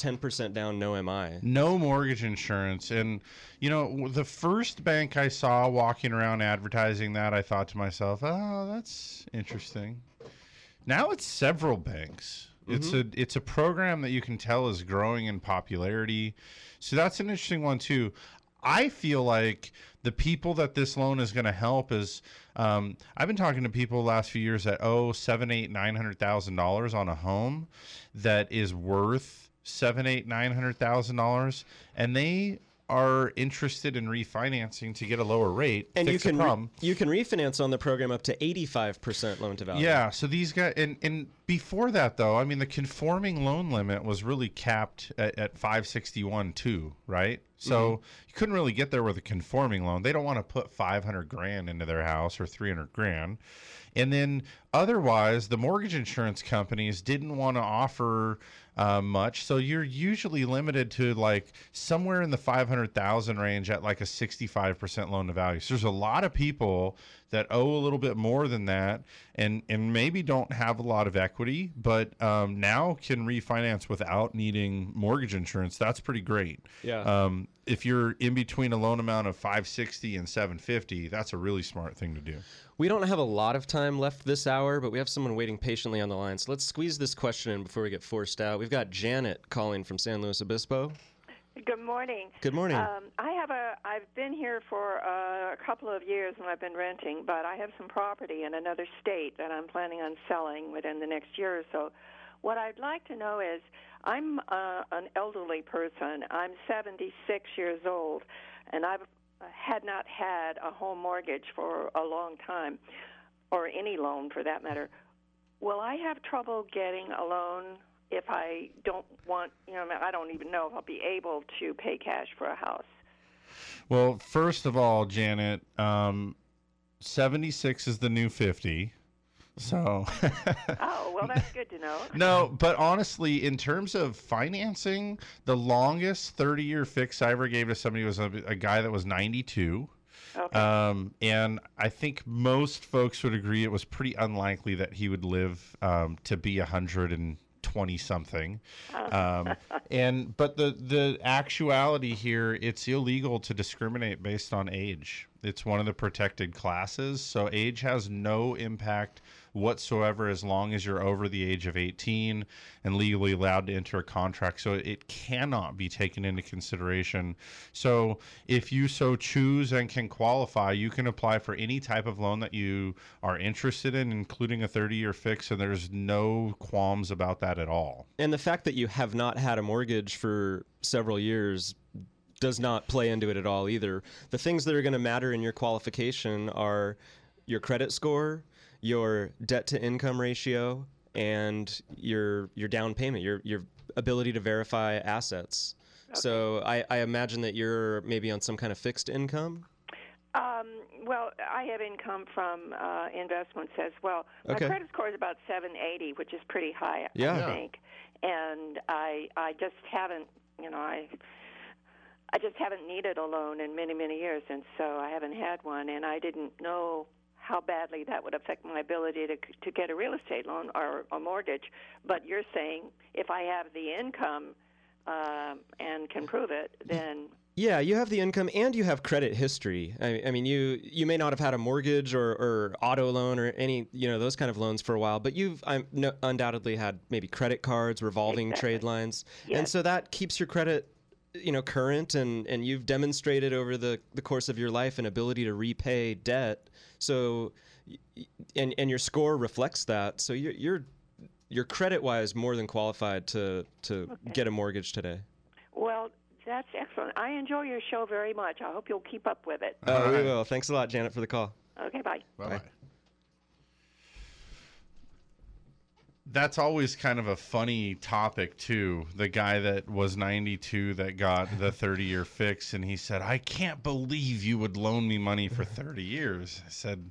10% down, no MI. No mortgage insurance. And, you know, the first bank I saw walking around advertising that, I thought to myself, oh, that's interesting. Now it's several banks. It's a it's a program that you can tell is growing in popularity. So that's an interesting one too. I feel like the people that this loan is going to help is um, I've been talking to people the last few years that owe seven, eight, nine hundred thousand dollars on a home that is worth seven, eight, nine hundred thousand dollars, and they are interested in refinancing to get a lower rate. And you can re- you can refinance on the program up to 85% loan to value. Yeah, so these guys, and, and before that though, I mean, the conforming loan limit was really capped at, at 561 too, right? So Mhm. you couldn't really get there with a conforming loan. They don't want to put 500 grand into their house or 300 grand. And then otherwise, the mortgage insurance companies didn't want to offer uh, much. So you're usually limited to like somewhere in the 500,000 range at like a 65% loan to value. So there's a lot of people that owe a little bit more than that and, and maybe don't have a lot of equity, but um, now can refinance without needing mortgage insurance. That's pretty great. Yeah. Um, if you're in between a loan amount of 560 and 750, that's a really smart thing to do. We don't have a lot of time left this hour, but we have someone waiting patiently on the line. So let's squeeze this question in before we get forced out. We've got Janet calling from San Luis Obispo. Good morning. Good morning. Um, I have a. I've been here for uh, a couple of years and I've been renting, but I have some property in another state that I'm planning on selling within the next year or so. What I'd like to know is, I'm uh, an elderly person. I'm 76 years old, and I've had not had a home mortgage for a long time, or any loan for that matter. Will I have trouble getting a loan if I don't want, you know, I don't even know if I'll be able to pay cash for a house. Well, first of all, Janet, um, 76 is the new 50. So, oh, well, that's good to know. no, but honestly, in terms of financing, the longest 30 year fix I ever gave to somebody was a, a guy that was 92. Okay. Um, and I think most folks would agree it was pretty unlikely that he would live um, to be 120 something. Um, and but the the actuality here, it's illegal to discriminate based on age. It's one of the protected classes, so age has no impact whatsoever as long as you're over the age of 18 and legally allowed to enter a contract. So it cannot be taken into consideration. So if you so choose and can qualify, you can apply for any type of loan that you are interested in, including a 30 year fix, and there's no qualms about that at all. And the fact that you have not had a mortgage for several years does not play into it at all either. The things that are going to matter in your qualification are your credit score, your debt to income ratio, and your your down payment, your your ability to verify assets. So I, I imagine that you're maybe on some kind of fixed income. Um, well, I have income from uh, investments as well. My Okay. credit score is about 780, which is pretty high, Yeah. I think. And I I just haven't, you know, I I just haven't needed a loan in many many years, and so I haven't had one, and I didn't know how badly that would affect my ability to to get a real estate loan or a mortgage. But you're saying if I have the income um, and can prove it, then Yeah, you have the income and you have credit history. I, I mean, you you may not have had a mortgage or, or auto loan or any you know those kind of loans for a while, but you've um, no, undoubtedly had maybe credit cards, revolving trade lines, and so that keeps your credit you know current and and you've demonstrated over the the course of your life an ability to repay debt. So y- y- and and your score reflects that. So you're you're you're credit wise more than qualified to to get a mortgage today. Well, that's excellent. I enjoy your show very much. I hope you'll keep up with it. Oh, we will. Thanks a lot, Janet, for the call. Okay, bye. Bye. That's always kind of a funny topic too. The guy that was 92 that got the 30 year fix and he said, "I can't believe you would loan me money for 30 years." I said,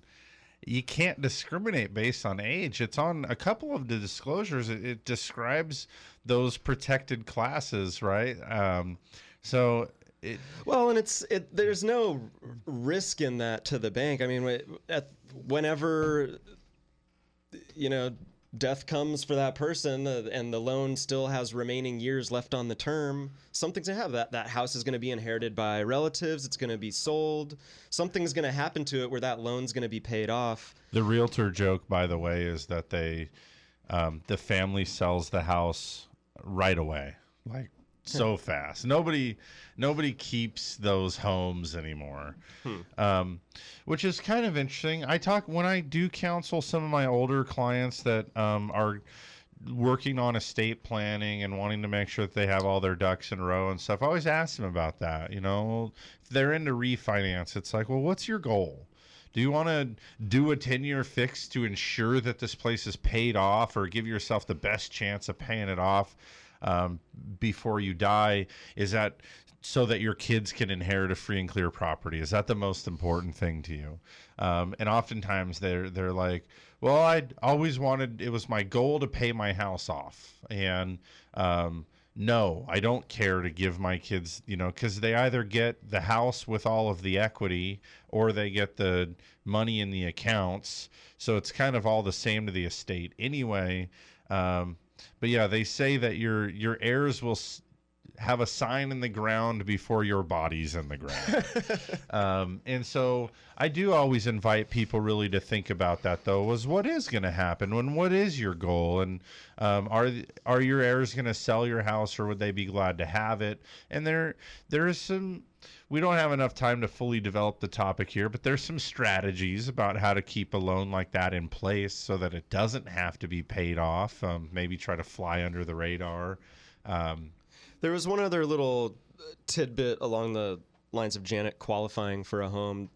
"You can't discriminate based on age. It's on a couple of the disclosures it, it describes those protected classes, right? Um so it Well, and it's it. There's no risk in that to the bank. I mean, at whenever you know death comes for that person, uh, and the loan still has remaining years left on the term, something's gonna have that. That house is gonna be inherited by relatives. It's gonna be sold. Something's gonna happen to it where that loan's gonna be paid off. The realtor joke, by the way, is that they, um, the family sells the house right away, like so fast. Nobody, nobody keeps those homes anymore, um, which is kind of interesting. I talk when I do counsel some of my older clients that um, are working on estate planning and wanting to make sure that they have all their ducks in a row and stuff. I always ask them about that. You know, if they're into refinance, it's like, well, what's your goal? Do you want to do a 10 year fix to ensure that this place is paid off or give yourself the best chance of paying it off um, before you die? Is that so that your kids can inherit a free and clear property? Is that the most important thing to you? Um, and oftentimes they're, they're like, well, I always wanted, it was my goal to pay my house off. And, um, no, I don't care to give my kids, you know, because they either get the house with all of the equity or they get the money in the accounts. So it's kind of all the same to the estate anyway. Um, but yeah, they say that your your heirs will s- have a sign in the ground before your body's in the ground. um, and so I do always invite people really to think about that though was what is going to happen? When what is your goal? And um, are are your heirs going to sell your house or would they be glad to have it? And there there is some we don't have enough time to fully develop the topic here but there's some strategies about how to keep a loan like that in place so that it doesn't have to be paid off um, maybe try to fly under the radar um, There was one other little tidbit along the lines of Janet qualifying for a home.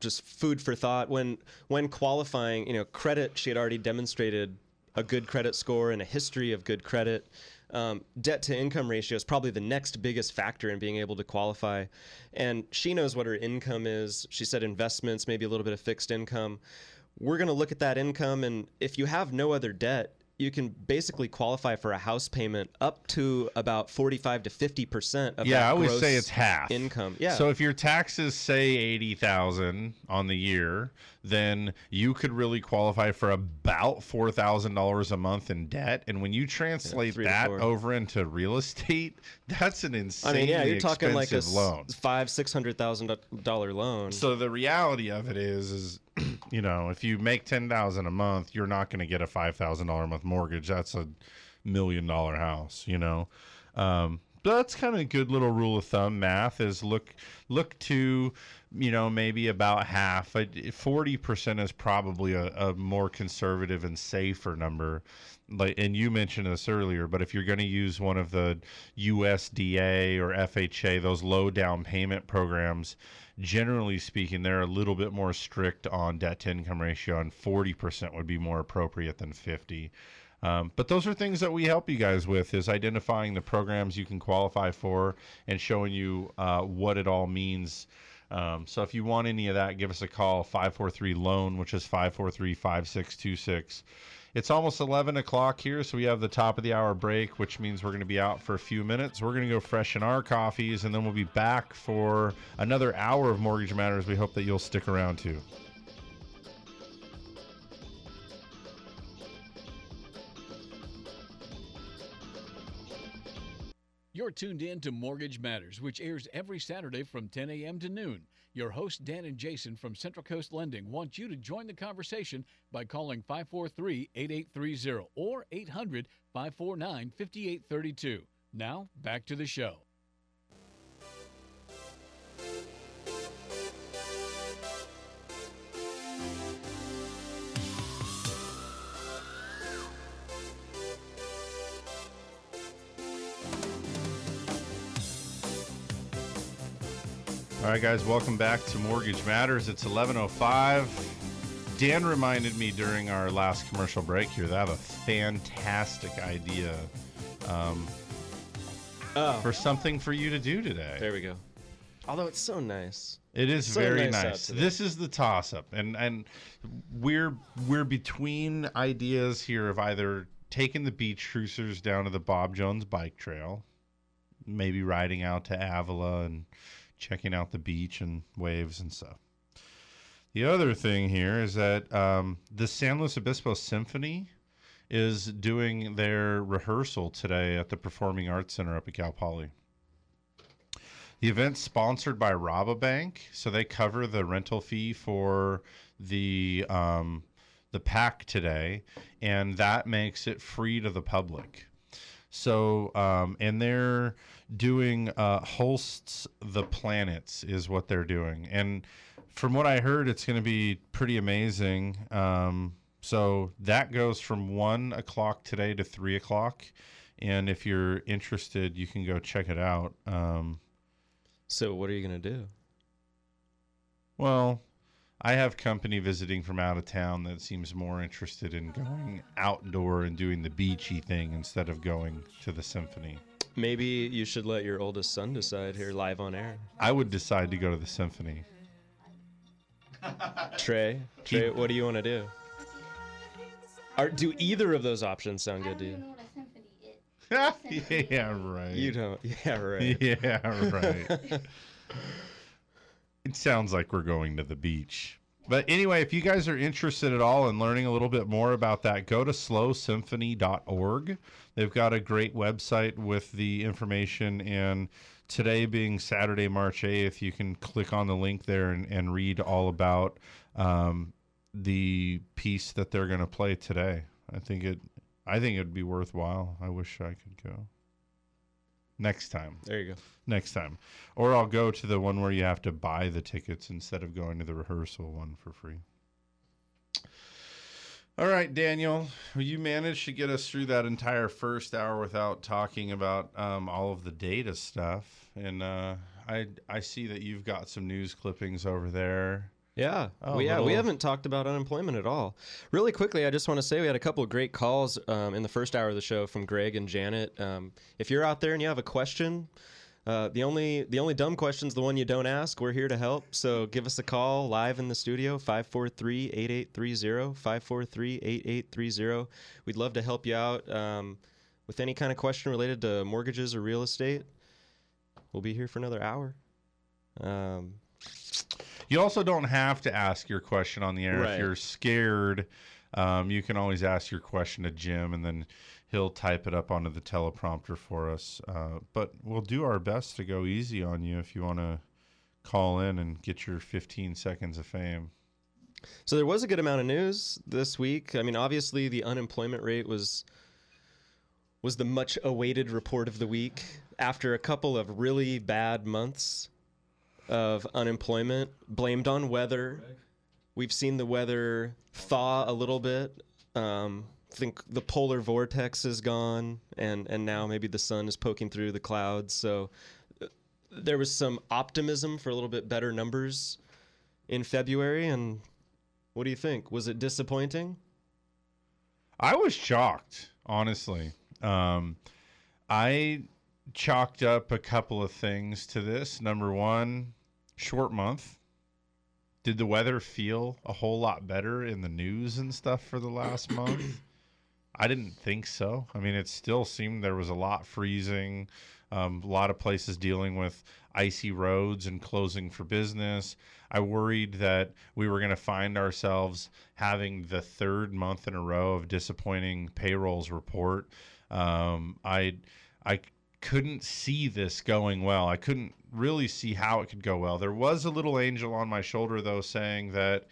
Just food for thought. When when qualifying, you know, credit, she had already demonstrated a good credit score and a history of good credit. Um, debt to income ratio is probably the next biggest factor in being able to qualify. And she knows what her income is. She said investments, maybe a little bit of fixed income. We're going to look at that income, and if you have no other debt, you can basically qualify for a house payment up to about 45 to 50 percent of yeah, I always say it's half income. Yeah. So if your taxes say eighty thousand on the year, then you could really qualify for about four thousand dollars a month in debt. And when you translate to that over into real estate, that's an insane I mean, yeah, you're talking like a loan. five, six hundred thousand dollar loan. So the reality of it is, is you know, if you make ten thousand a month, you're not going to get a five thousand dollar a month mortgage. That's a million dollar house, you know. Um, but that's kind of a good little rule of thumb. Math is look look to you know maybe about half. Forty percent is probably a, a more conservative and safer number. Like, and you mentioned this earlier, but if you're going to use one of the USDA or FHA, those low down payment programs, generally speaking, they're a little bit more strict on debt to income ratio, and 40% would be more appropriate than 50. Um, but those are things that we help you guys with is identifying the programs you can qualify for and showing you uh, what it all means Um, so if you want any of that, give us a call 543 loan, which is 543 5626. It's almost 11 o'clock here, so we have the top of the hour break, which means we're going to be out for a few minutes. We're going to go freshen our coffees, and then we'll be back for another hour of Mortgage Matters. We hope that you'll stick around too. You're tuned in to Mortgage Matters, which airs every Saturday from 10 a.m. to noon. Your hosts, Dan and Jason from Central Coast Lending, want you to join the conversation by calling 543 8830 or 800 549 5832. Now, back to the show. All right, guys, welcome back to Mortgage Matters. It's 11:05. Dan reminded me during our last commercial break here that I have a fantastic idea um, for something for you to do today. There we go. Although it's so nice. It is So very nice nice. This is the toss up and and we're we're between ideas here of either taking the beach cruisers down to the Bob Jones bike trail, maybe riding out to Avila and checking out the beach and waves and stuff. The other thing here is that um, the San Luis Obispo Symphony is doing their rehearsal today at the Performing Arts Center up at Cal Poly. The event's sponsored by Rabobank, so they cover the rental fee for the um, the PAC today, and that makes it free to the public. So, um, and they're doing uh, Holst's The Planets is what they're doing, and from what I heard, it's going to be pretty amazing. Um, so that goes from one o'clock today to three o'clock, and if you're interested, you can go check it out. Um, So what are you gonna do? well, I have company visiting from out of town that seems more interested in going outdoor and doing the beachy thing instead of going to the symphony. Maybe you should let your oldest son decide here live on air. I would decide to go to the symphony. Trey, Trey, what do you want to do? Are, do either of those options sound good to you? yeah, right. You don't. Yeah, right. Yeah, right. it sounds like we're going to the beach. But anyway, if you guys are interested at all in learning a little bit more about that, go to slosymphony.org. They've got a great website with the information. And today being Saturday, March 8th, you can click on the link there and, and read all about um, the piece that they're going to play today. I think it. I think it'd be worthwhile. I wish I could go. Next time. There you go. Next time. Or I'll go to the one where you have to buy the tickets instead of going to the rehearsal one for free. All right, Daniel, you managed to get us through that entire first hour without talking about um, all of the data stuff. And uh, I I see that you've got some news clippings over there. Yeah. Oh, well, yeah, we haven't talked about unemployment at all. Really quickly, I just want to say we had a couple of great calls um, in the first hour of the show from Greg and Janet. Um, if you're out there and you have a question, uh, the only the only dumb question's the one you don't ask. We're here to help. So give us a call live in the studio 543-8830 543-8830. We'd love to help you out um, with any kind of question related to mortgages or real estate. We'll be here for another hour. You also don't have to ask your question on the air Right. if you're scared. Um, you can always ask your question to Jim, and then he'll type it up onto the teleprompter for us. Uh, but we'll do our best to go easy on you if you want to call in and get your 15 seconds of fame. So there was a good amount of news this week. I mean, obviously the unemployment rate was was the much awaited report of the week after a couple of really bad months of unemployment blamed on weather. We've seen the weather thaw a little bit. Um, think the polar vortex is gone, and and now maybe the sun is poking through the clouds. So uh, there was some optimism for a little bit better numbers in February. And what do you think? Was it disappointing? I was shocked, honestly. Um, I chalked up a couple of things to this. Number one, short month. Did the weather feel a whole lot better in the news and stuff for the last month? I didn't think so. I mean, it still seemed there was a lot freezing, um, a lot of places dealing with icy roads and closing for business. I worried that we were going to find ourselves having the third month in a row of disappointing payrolls report. Um, I I couldn't see this going well. I couldn't really see how it could go well. There was a little angel on my shoulder though saying that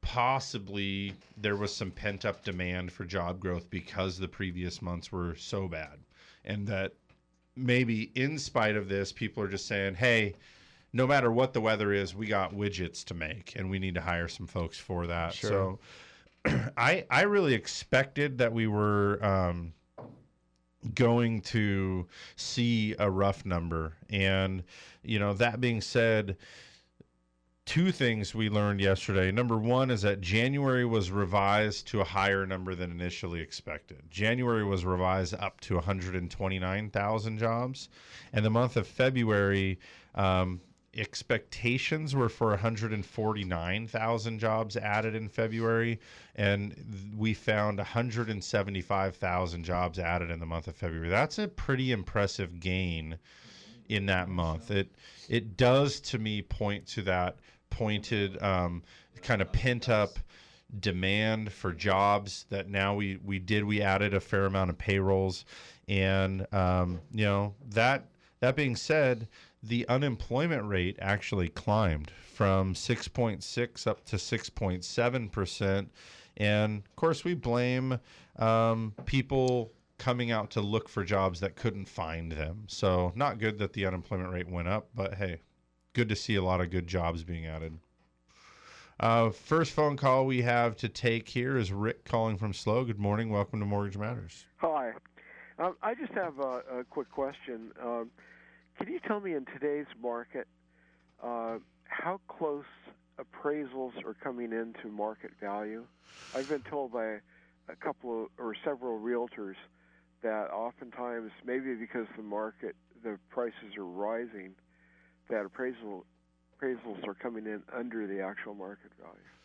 possibly there was some pent up demand for job growth because the previous months were so bad and that maybe in spite of this people are just saying, "Hey, no matter what the weather is, we got widgets to make and we need to hire some folks for that." Sure. So I I really expected that we were um, going to see a rough number, and you know that being said, two things we learned yesterday. Number one is that January was revised to a higher number than initially expected. January was revised up to 129,000 jobs, and the month of February. Um, expectations were for 149,000 jobs added in February, and we found 175,000 jobs added in the month of February. That's a pretty impressive gain in that month. It it does to me point to that pointed um, kind of pent up demand for jobs that now we we did we added a fair amount of payrolls and um, you know that that being said the unemployment rate actually climbed from 6.6 up to 6.7 percent and of course we blame um, people coming out to look for jobs that couldn't find them so not good that the unemployment rate went up but hey good to see a lot of good jobs being added uh, first phone call we have to take here is Rick calling from SLO. Good morning. Welcome to Mortgage Matters. Hi. Um, I just have a, a quick question. Um, can you tell me in today's market uh, how close appraisals are coming into market value? I've been told by a couple of, or several realtors that oftentimes, maybe because the market, the prices are rising, that appraisal appraisals are coming in under the actual market value.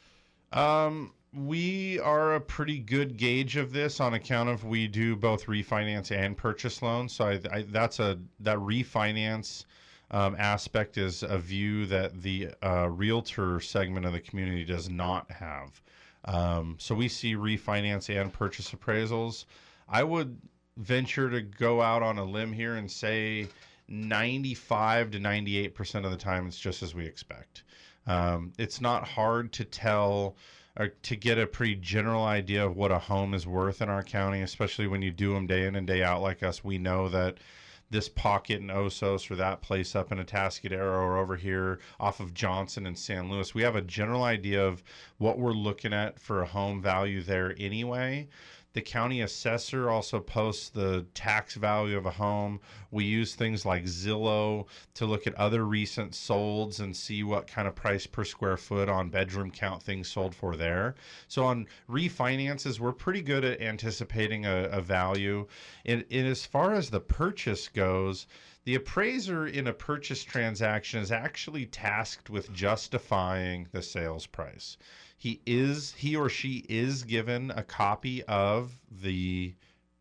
Um, we are a pretty good gauge of this on account of we do both refinance and purchase loans. So I, I, that's a that refinance um, aspect is a view that the uh, realtor segment of the community does not have. Um, so we see refinance and purchase appraisals. I would venture to go out on a limb here and say 95 to 98 percent of the time it's just as we expect. Um, it's not hard to tell or to get a pretty general idea of what a home is worth in our county, especially when you do them day in and day out like us. We know that this pocket in Osos or that place up in Atascadero or over here off of Johnson and San Luis, we have a general idea of what we're looking at for a home value there anyway. The county assessor also posts the tax value of a home. We use things like Zillow to look at other recent solds and see what kind of price per square foot on bedroom count things sold for there. So on refinances, we're pretty good at anticipating a, a value. And, and as far as the purchase goes, the appraiser in a purchase transaction is actually tasked with justifying the sales price he is he or she is given a copy of the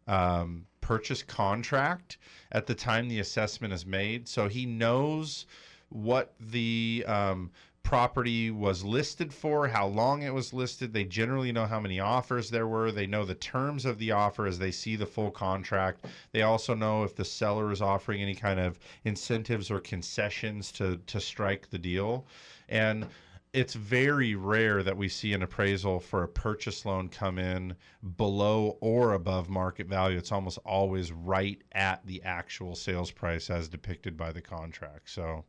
um, purchase contract at the time the assessment is made. So he knows what the um, property was listed for how long it was listed. They generally know how many offers there were. They know the terms of the offer as they see the full contract. They also know if the seller is offering any kind of incentives or concessions to to strike the deal. And it's very rare that we see an appraisal for a purchase loan come in below or above market value. It's almost always right at the actual sales price as depicted by the contract. So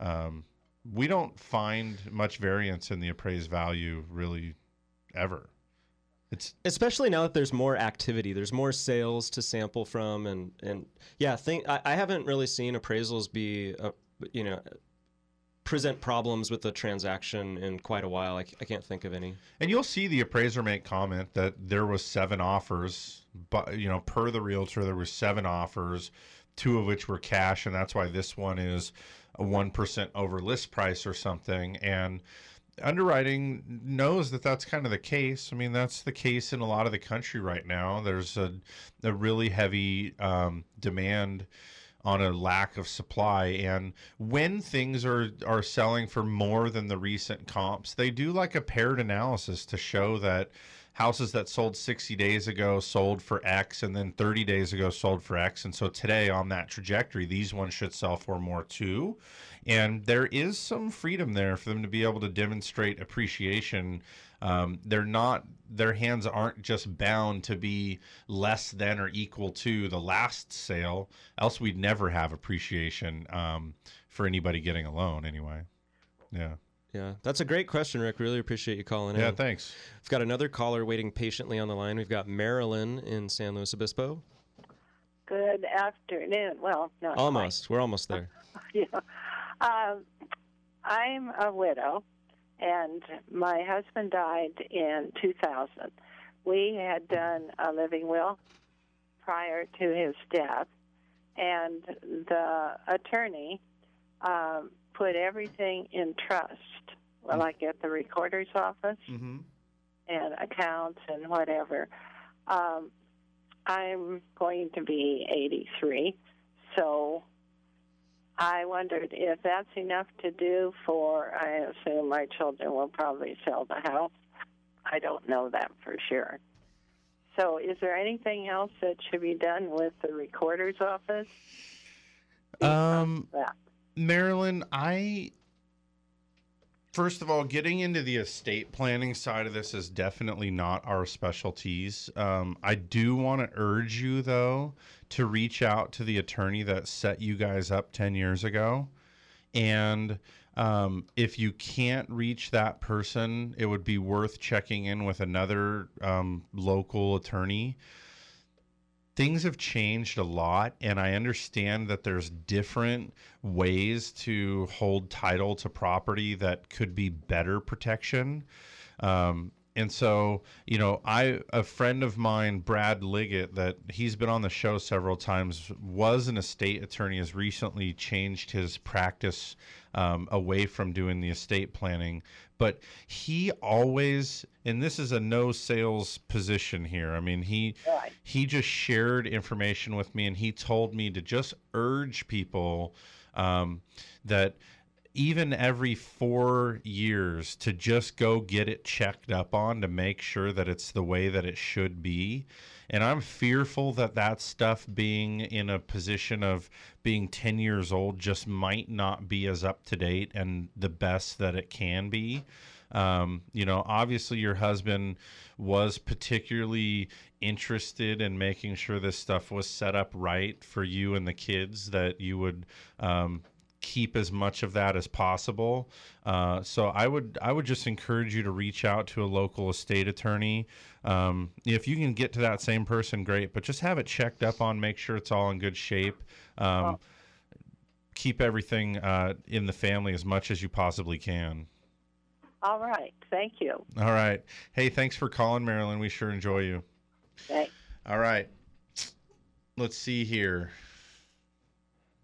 um, we don't find much variance in the appraised value really ever. It's especially now that there's more activity, there's more sales to sample from, and and yeah, think I, I haven't really seen appraisals be, uh, you know, present problems with the transaction in quite a while. I, I can't think of any. And you'll see the appraiser make comment that there was seven offers, but you know, per the realtor, there was seven offers. two of which were cash, and that's why this one is a one percent over list price or something. And underwriting knows that that's kind of the case. I mean, that's the case in a lot of the country right now. There's a, a really heavy um, demand on a lack of supply. And when things are are selling for more than the recent comps they do like a paired analysis to show that houses that sold 60 days ago sold for x and then 30 days ago sold for x. And so today on that trajectory these ones should sell for more too. And there is some freedom there for them to be able to demonstrate appreciation um, they're not their hands aren't just bound to be less than or equal to the last sale else we'd never have appreciation um, for anybody getting a loan anyway yeah Yeah, that's a great question, Rick. Really appreciate you calling in. Yeah, thanks. We've got another caller waiting patiently on the line. We've got Marilyn in San Luis Obispo. Good afternoon. Well, no. Almost. We're almost there. yeah. Um, I'm a widow, and my husband died in 2000. We had done a living will prior to his death, and the attorney um, put everything in trust, well, like at the recorder's office mm-hmm. and accounts and whatever. Um, I'm going to be 83, so I wondered if that's enough to do for. I assume my children will probably sell the house. I don't know that for sure. So, is there anything else that should be done with the recorder's office? Um. Marilyn, I first of all, getting into the estate planning side of this is definitely not our specialties. Um, I do want to urge you though to reach out to the attorney that set you guys up ten years ago, and um, if you can't reach that person, it would be worth checking in with another um, local attorney things have changed a lot and i understand that there's different ways to hold title to property that could be better protection. Um, and so you know i a friend of mine brad liggett that he's been on the show several times was an estate attorney has recently changed his practice um, away from doing the estate planning but he always and this is a no sales position here i mean he he just shared information with me and he told me to just urge people um, that even every four years to just go get it checked up on to make sure that it's the way that it should be. And I'm fearful that that stuff being in a position of being 10 years old just might not be as up to date and the best that it can be. Um, you know, obviously, your husband was particularly interested in making sure this stuff was set up right for you and the kids, that you would um, keep as much of that as possible. Uh, so I would I would just encourage you to reach out to a local estate attorney. Um, if you can get to that same person, great. But just have it checked up on, make sure it's all in good shape. Um, Keep everything uh, in the family as much as you possibly can. All right. Thank you. All right. Hey, thanks for calling, Marilyn. We sure enjoy you. Thanks. All right. Let's see here.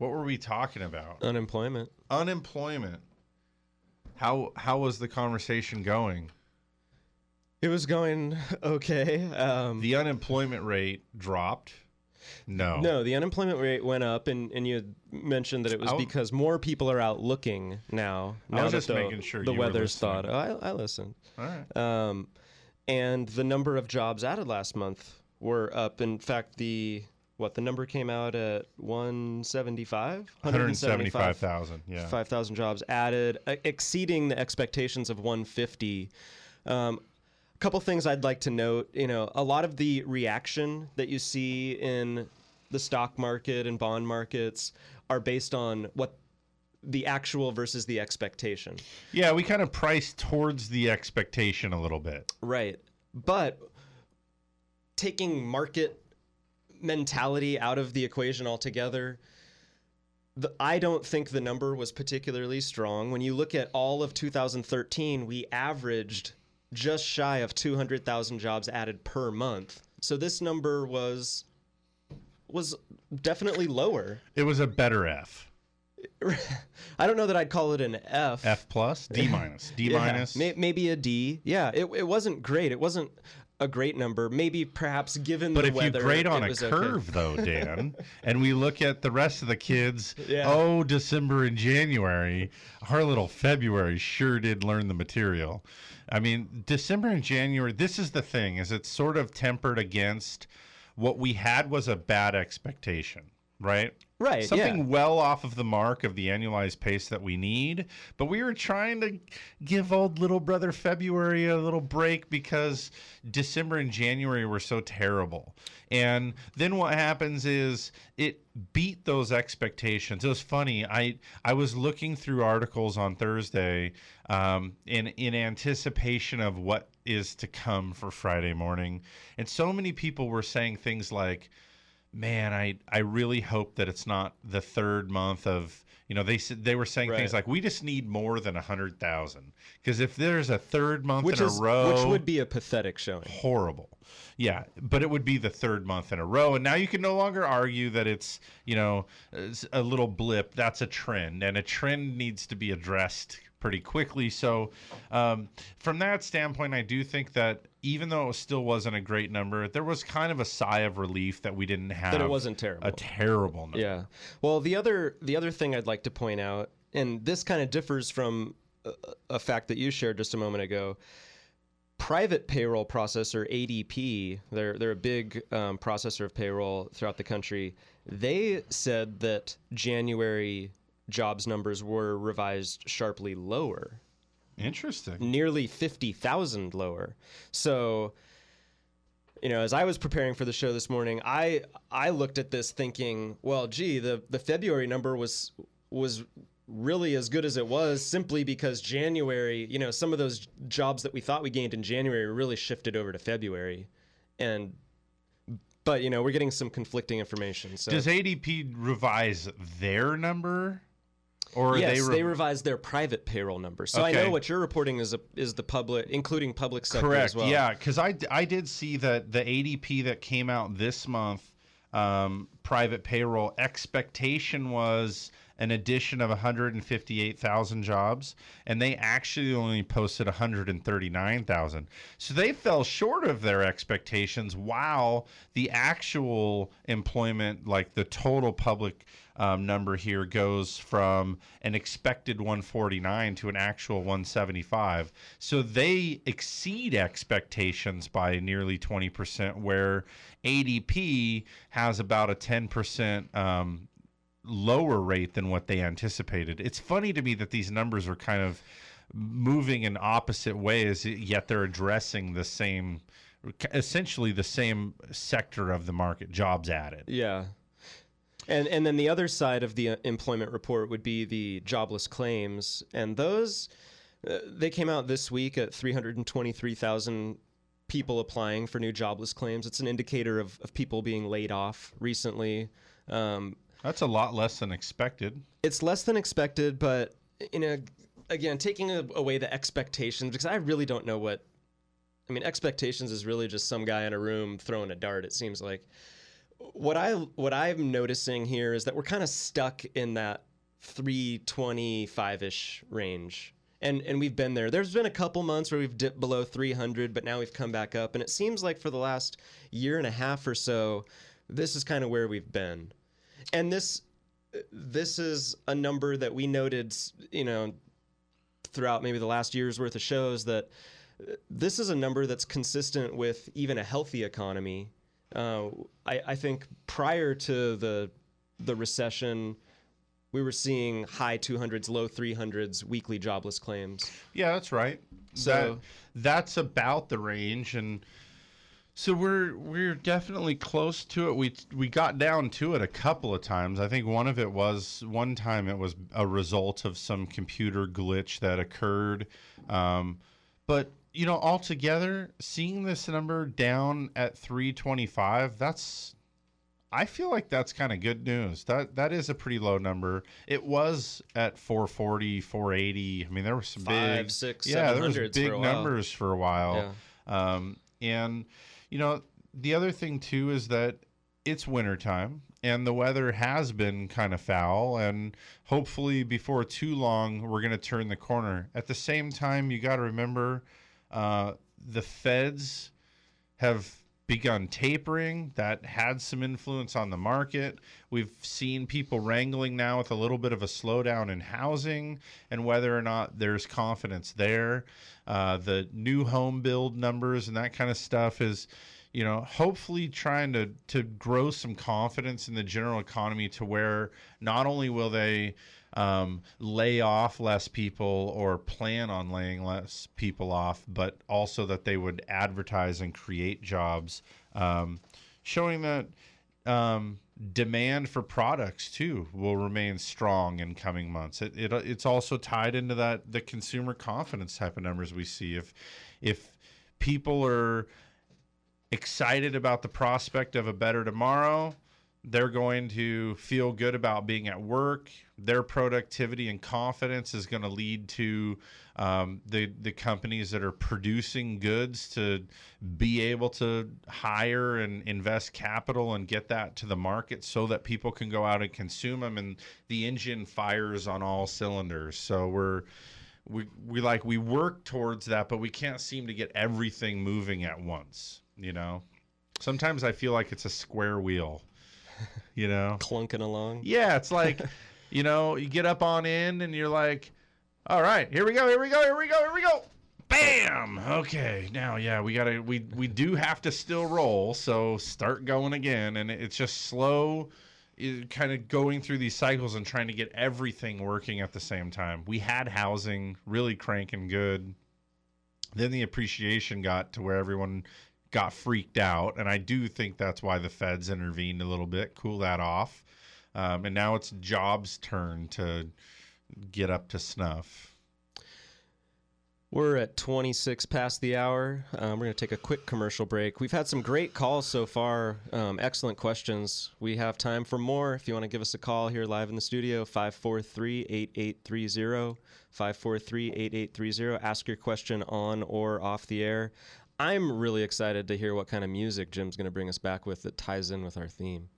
What were we talking about? Unemployment. Unemployment. How how was the conversation going? It was going okay. Um, the unemployment rate dropped. No. No, the unemployment rate went up, and, and you had mentioned that it was I w- because more people are out looking now. I now was that just the, making sure the you weather's thought. Oh, I, I listened. All right. Um, and the number of jobs added last month were up. In fact, the what the number came out at 175 175,000, yeah. 5,000 jobs added, e- exceeding the expectations of 150. Um, a couple things I'd like to note. You know, a lot of the reaction that you see in the stock market and bond markets are based on what the actual versus the expectation. Yeah, we kind of priced towards the expectation a little bit. Right. But taking market mentality out of the equation altogether, the, I don't think the number was particularly strong. When you look at all of 2013, we averaged just shy of 200,000 jobs added per month. So this number was was definitely lower. It was a better F. I don't know that I'd call it an F. F plus, D minus, D Yeah, minus. maybe a D. Yeah, it, it wasn't great. It wasn't a great number. Maybe perhaps given But the if you grade on a was okay. curve, though, Dan, and we look at the rest of the kids, Yeah. oh, December and January, our little February sure did learn the material. I mean, December and January, this is the thing, is it's sort of tempered against what we had was a bad expectation, right? Right, Something yeah. well off of the mark of the annualized pace that we need, but we were trying to give old little brother February a little break because December and January were so terrible. And then what happens is it beat those expectations. It was funny. I I was looking through articles on Thursday um, in in anticipation of what is to come for Friday morning, and so many people were saying things like man, I I really hope that it's not the third month of you know they said they were saying things like we just need more than a hundred thousand because if there's a third month which in is a row, which would be a pathetic showing. horrible. Yeah, but it would be the third month in a row, and now you can no longer argue that it's you know it's a little blip. That's a trend, and a trend needs to be addressed pretty quickly. So, um, from that standpoint, I do think that even though it still wasn't a great number, there was kind of a sigh of relief that we didn't have That it wasn't terrible. a terrible number. Yeah. Well, the other the other thing I'd like to point out, and this kind of differs from a, a fact that you shared just a moment ago. Private payroll processor ADP, they're they're a big um, processor of payroll throughout the country. They said that January jobs numbers were revised sharply lower, Interesting. nearly fifty thousand lower. So you know, as I was preparing for the show this morning, I I looked at this thinking, well, gee, the the February number was was really as good as it was simply because January, you know, some of those jobs that we thought we gained in January really shifted over to February, and but you know, we're getting some conflicting information. So Does ADP revise their number, or yes, they, they, re- revised their private payroll number. So I know what you're reporting is a, is the public, including public sector Correct. as well. Yeah, because I, I did see that the ADP that came out this month, um, private payroll expectation was an addition of 158,000 jobs, and they actually only posted 139,000. So they fell short of their expectations. While the actual employment, like the total public um, number here, goes from an expected 149 to an actual 175. So they exceed expectations by nearly 20%, where ADP has about a 10% um, lower rate than what they anticipated. It's funny to me that these numbers are kind of moving in opposite ways, yet they're addressing the same, essentially the same sector of the market, jobs added. Yeah. And and then the other side of the uh, employment report would be the jobless claims, and those uh, they came out this week at 323,000 people applying for new jobless claims. It's an indicator of, of people being laid off recently. Um, That's a lot less than expected. it's less than expected, but you know, again, taking away the expectations because I really don't know what. I mean, expectations is really just some guy in a room throwing a dart. It seems like what I what I'm noticing here is that we're kind of stuck in that 325 ish range. And, and we've been there. There's been a couple months where we've dipped below 300, but now we've come back up. And it seems like for the last year and a half or so, this is kind of where we've been. And this this is a number that we noted, you know, throughout maybe the last year's worth of shows that uh, this is a number that's consistent with even a healthy economy. Uh, I, I think prior to the the recession, we were seeing high 200s, low 300s weekly jobless claims. Yeah, that's right. So- that, that's about the range, and so we're we're definitely close to it. We we got down to it a couple of times. I think one of it was one time it was a result of some computer glitch that occurred, um, but you know altogether, seeing this number down at 325, that's I feel like that's kind of good news. That that is a pretty low number. It was at 440, 480. I mean, there were some Five, big, six, yeah, there was big for numbers for a while. Um, and you know, the other thing too is that it's wintertime and the weather has been kind of foul and hopefully before too long we're going to turn the corner. At the same time you got to remember uh, the feds have begun tapering. That had some influence on the market. We've seen people wrangling now with a little bit of a slowdown in housing and whether or not there's confidence there. Uh, the new home build numbers and that kind of stuff is you know, hopefully trying to to grow some confidence in the general economy to where not only will they um, lay off less people or plan on laying less people off, but also that they would advertise and create jobs, um, showing that um, demand for products too will remain strong in coming months. It, it it's also tied into that the consumer confidence type of numbers we see. If if people are excited about the prospect of a better tomorrow. They're going to feel good about being at work. Their productivity and confidence is going to lead to um, the the companies that are producing goods to be able to hire and invest capital and get that to the market so that people can go out and consume them. And the engine fires on all cylinders. So we're we we like we work towards that, but we can't seem to get everything moving at once you know sometimes i feel like it's a square wheel you know? Clunking along? Yeah it's like you know you get up on end and you're like all right here we go here we go here we go here we go. Bam! Okay now yeah we gotta we we do have to still roll so start going again. And it's just slow kind of going through these cycles and trying to get everything working at the same time. We had housing really cranking good. Then the appreciation got to where everyone got freaked out, and I do think that's why the feds intervened a little bit, cool that off, um, and now it's Jobs' turn to get up to snuff. We're at 26 past the hour. Um, we're going to take a quick commercial break. We've had some great calls so far. Um, excellent questions. We have time for more. If you want to give us a call here live in the studio, 543 8830. 543 8830. Ask your question on or off the air. I'm really excited to hear what kind of music Jim's going to bring us back with that ties in with our theme.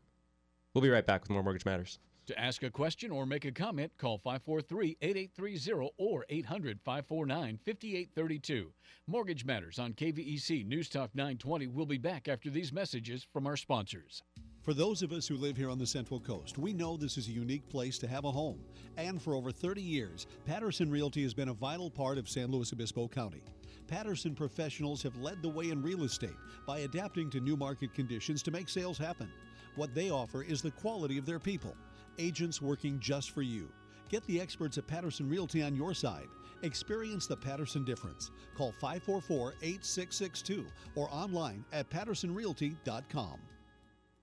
We'll be right back with more Mortgage Matters. To ask a question or make a comment, call 543 8830 or 800 549 5832. Mortgage Matters on KVEC News Talk 920 will be back after these messages from our sponsors. For those of us who live here on the Central Coast, we know this is a unique place to have a home. And for over 30 years, Patterson Realty has been a vital part of San Luis Obispo County. Patterson professionals have led the way in real estate by adapting to new market conditions to make sales happen. What they offer is the quality of their people, agents working just for you. Get the experts at Patterson Realty on your side. Experience the Patterson difference. Call 544 8662 or online at pattersonrealty.com.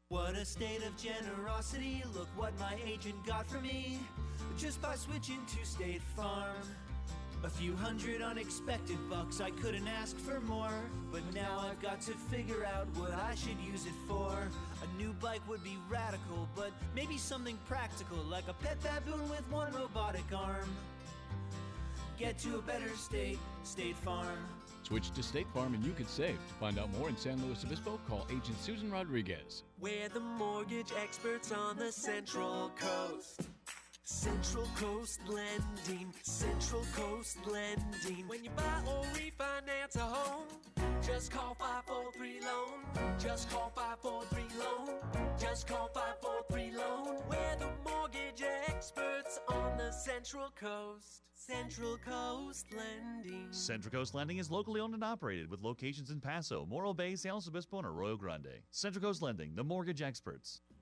What a state of generosity. Look what my agent got for me just by switching to State Farm. A few hundred unexpected bucks, I couldn't ask for more. But now I've got to figure out what I should use it for. A new bike would be radical, but maybe something practical, like a pet baboon with one robotic arm. Get to a better state, State Farm. Switch to State Farm and you could save. To find out more in San Luis Obispo, call agent Susan Rodriguez. We're the mortgage experts on the Central Coast. Central Coast Lending, Central Coast Lending. When you buy or refinance a home, just call 543 Loan. Just call 543 Loan. Just call 543 Loan. We're the mortgage experts on the Central Coast. Central Coast Lending. Central Coast Lending is locally owned and operated with locations in Paso, Morro Bay, San Luis Obispo, and Arroyo Grande. Central Coast Lending, the mortgage experts.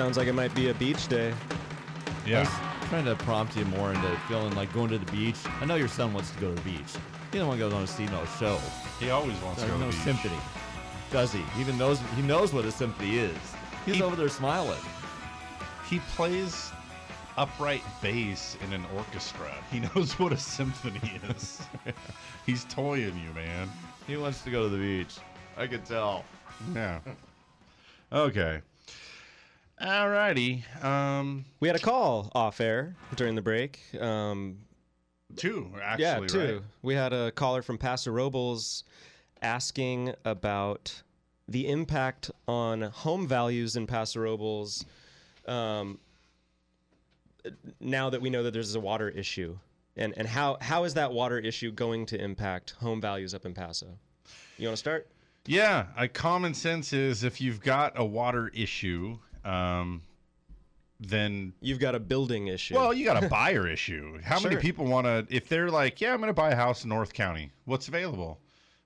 Sounds like it might be a beach day. I was trying to prompt you more into feeling like going to the beach. I know your son wants to go to the beach. He doesn't want to go on to see no show. He always wants to There's go to no the beach. symphony. Does he? He even knows he knows what a symphony is. He's He- over there smiling. He plays upright bass in an orchestra. He knows what a symphony is. He's toying you, man. He wants to go to the beach. I could tell. Yeah. Okay. Alrighty. Um, we had a call off air during the break. Um, two, yeah, two. right? We had a caller from Paso Robles asking about the impact on home values in Paso Robles. Um, now that we know that there's a water issue, and and how how is that water issue going to impact home values up in Paso? You want to start? Yeah, common sense is if you've got a water issue, um, then you've got a building issue. Well, you got a buyer issue. How many people want to? If they're like, yeah, I'm going to buy a house in North County. What's available?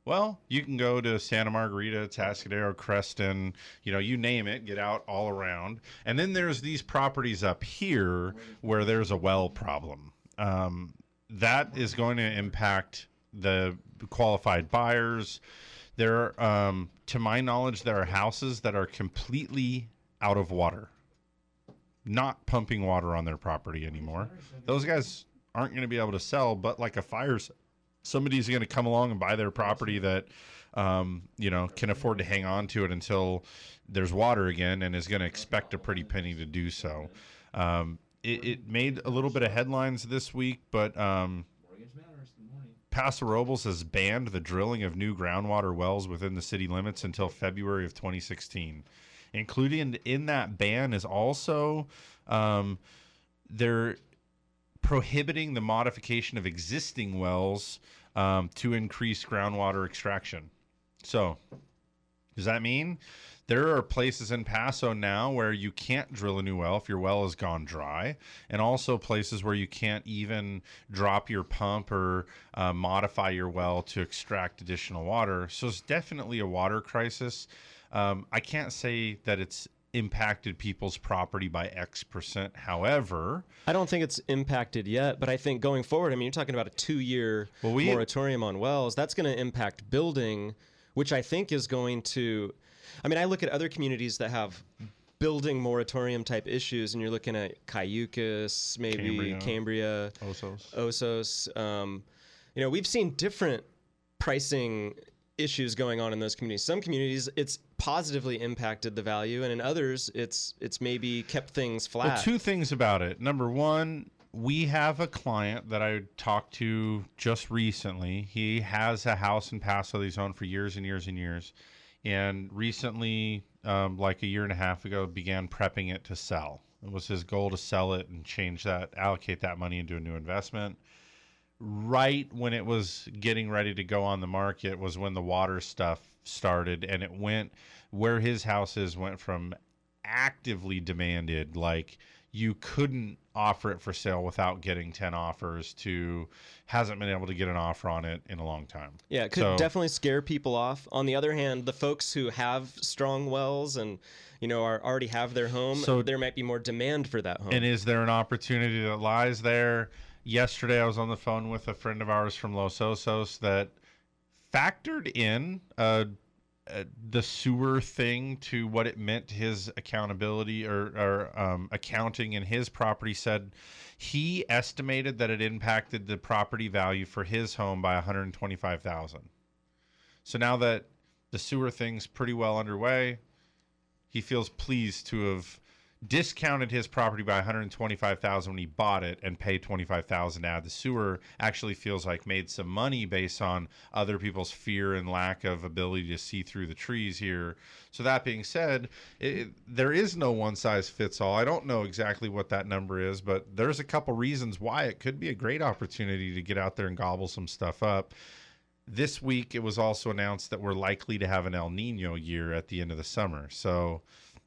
Well, you can go to Santa Margarita, Tascadero, Creston, you know, you name it, get out all around. And then there's these properties up here where there's a well problem. Um, that is going to impact the qualified buyers. There, um, to my knowledge, there are houses that are completely out of water, not pumping water on their property anymore. Those guys aren't going to be able to sell, but like a fire, somebody's going to come along and buy their property that, um, you know, can afford to hang on to it until there's water again and is going to expect a pretty penny to do so. Um, it, it made a little bit of headlines this week, but um, Paso Robles has banned the drilling of new groundwater wells within the city limits until February of 2016. Included in that ban is also um, they're prohibiting the modification of existing wells um, to increase groundwater extraction. So, does that mean there are places in Paso now where you can't drill a new well if your well has gone dry, and also places where you can't even drop your pump or uh, modify your well to extract additional water? So it's definitely a water crisis. Um, I can't say that it's impacted people's property by X percent. However, I don't think it's impacted yet, but I think going forward, I mean, you're talking about a two-year we- moratorium on wells. That's going to impact building, which I think is going to. I mean, I look at other communities that have building moratorium type issues, and you're looking at Cayucos, maybe Cambria. Cambria, Osos. Osos. Um, you know, we've seen different pricing issues going on in those communities. Some communities, it's positively impacted the value, and in others, it's it's maybe kept things flat. Well, two things about it. Number one, we have a client that I talked to just recently. He has a house in Paso that he's owned for years and years and years. And recently, um, like a year and a half ago, began prepping it to sell. It was his goal to sell it and change that, allocate that money into a new investment. Right when it was getting ready to go on the market was when the water stuff started, and it went where his house is went from actively demanded like you couldn't offer it for sale without getting 10 offers to hasn't been able to get an offer on it in a long time Yeah, it could So- definitely scare people off. On the other hand, the folks who have strong wells and you know are already have their home, So- there might be more demand for that home. And is there an opportunity that lies there? Yesterday, I was on the phone with a friend of ours from Los Osos that factored in uh, uh, the sewer thing to what it meant to his accountability or, or um, accounting in his property. Said he estimated that it impacted the property value for his home by 125,000. So now that the sewer thing's pretty well underway, he feels pleased to have discounted his property by 125,000 when he bought it and paid 25,000 to add the sewer actually feels like made some money based on other people's fear and lack of ability to see through the trees here. So that being said, it, there is no one size fits all. I don't know exactly what that number is, but there's a couple reasons why it could be a great opportunity to get out there and gobble some stuff up. This week, it was also announced that we're likely to have an El Nino year at the end of the summer. So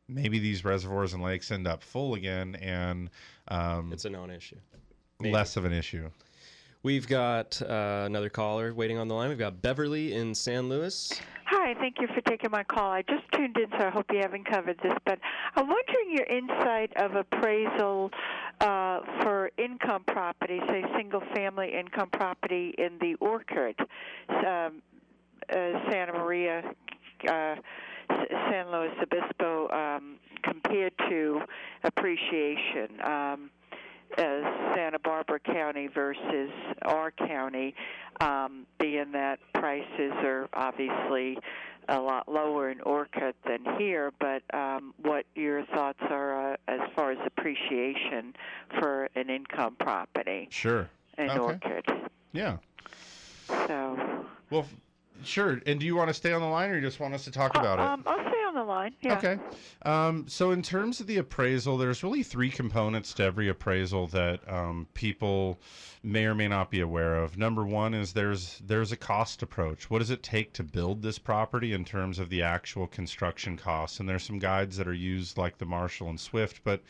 maybe these reservoirs and lakes end up full again and um, it's a non-issue. Maybe. less of an issue. We've got uh, another caller waiting on the line. We've got Beverly in San Luis. Hi, thank you for taking my call. I just tuned in, so I hope you haven't covered this, but I'm wondering your insight of appraisal uh, for income property, say single family income property in the Orcutt, um, uh, Santa Maria, uh, S- San Luis Obispo, um, compared to appreciation. Um, uh, Santa Barbara County versus our county, um, being that prices are obviously a lot lower in Orcutt than here, but um, what your thoughts are uh, as far as appreciation for an income property Sure. in Okay. Orcutt. Yeah. So, Well, sure. And do you want to stay on the line, or you just want us to talk about it? um, I'll stay on the line. Yeah. Okay. Um, so in terms of the appraisal, there's really three components to every appraisal that um, people may or may not be aware of. Number one is there's there's a cost approach. What does it take to build this property in terms of the actual construction costs? And there's some guides that are used like the Marshall and Swift, but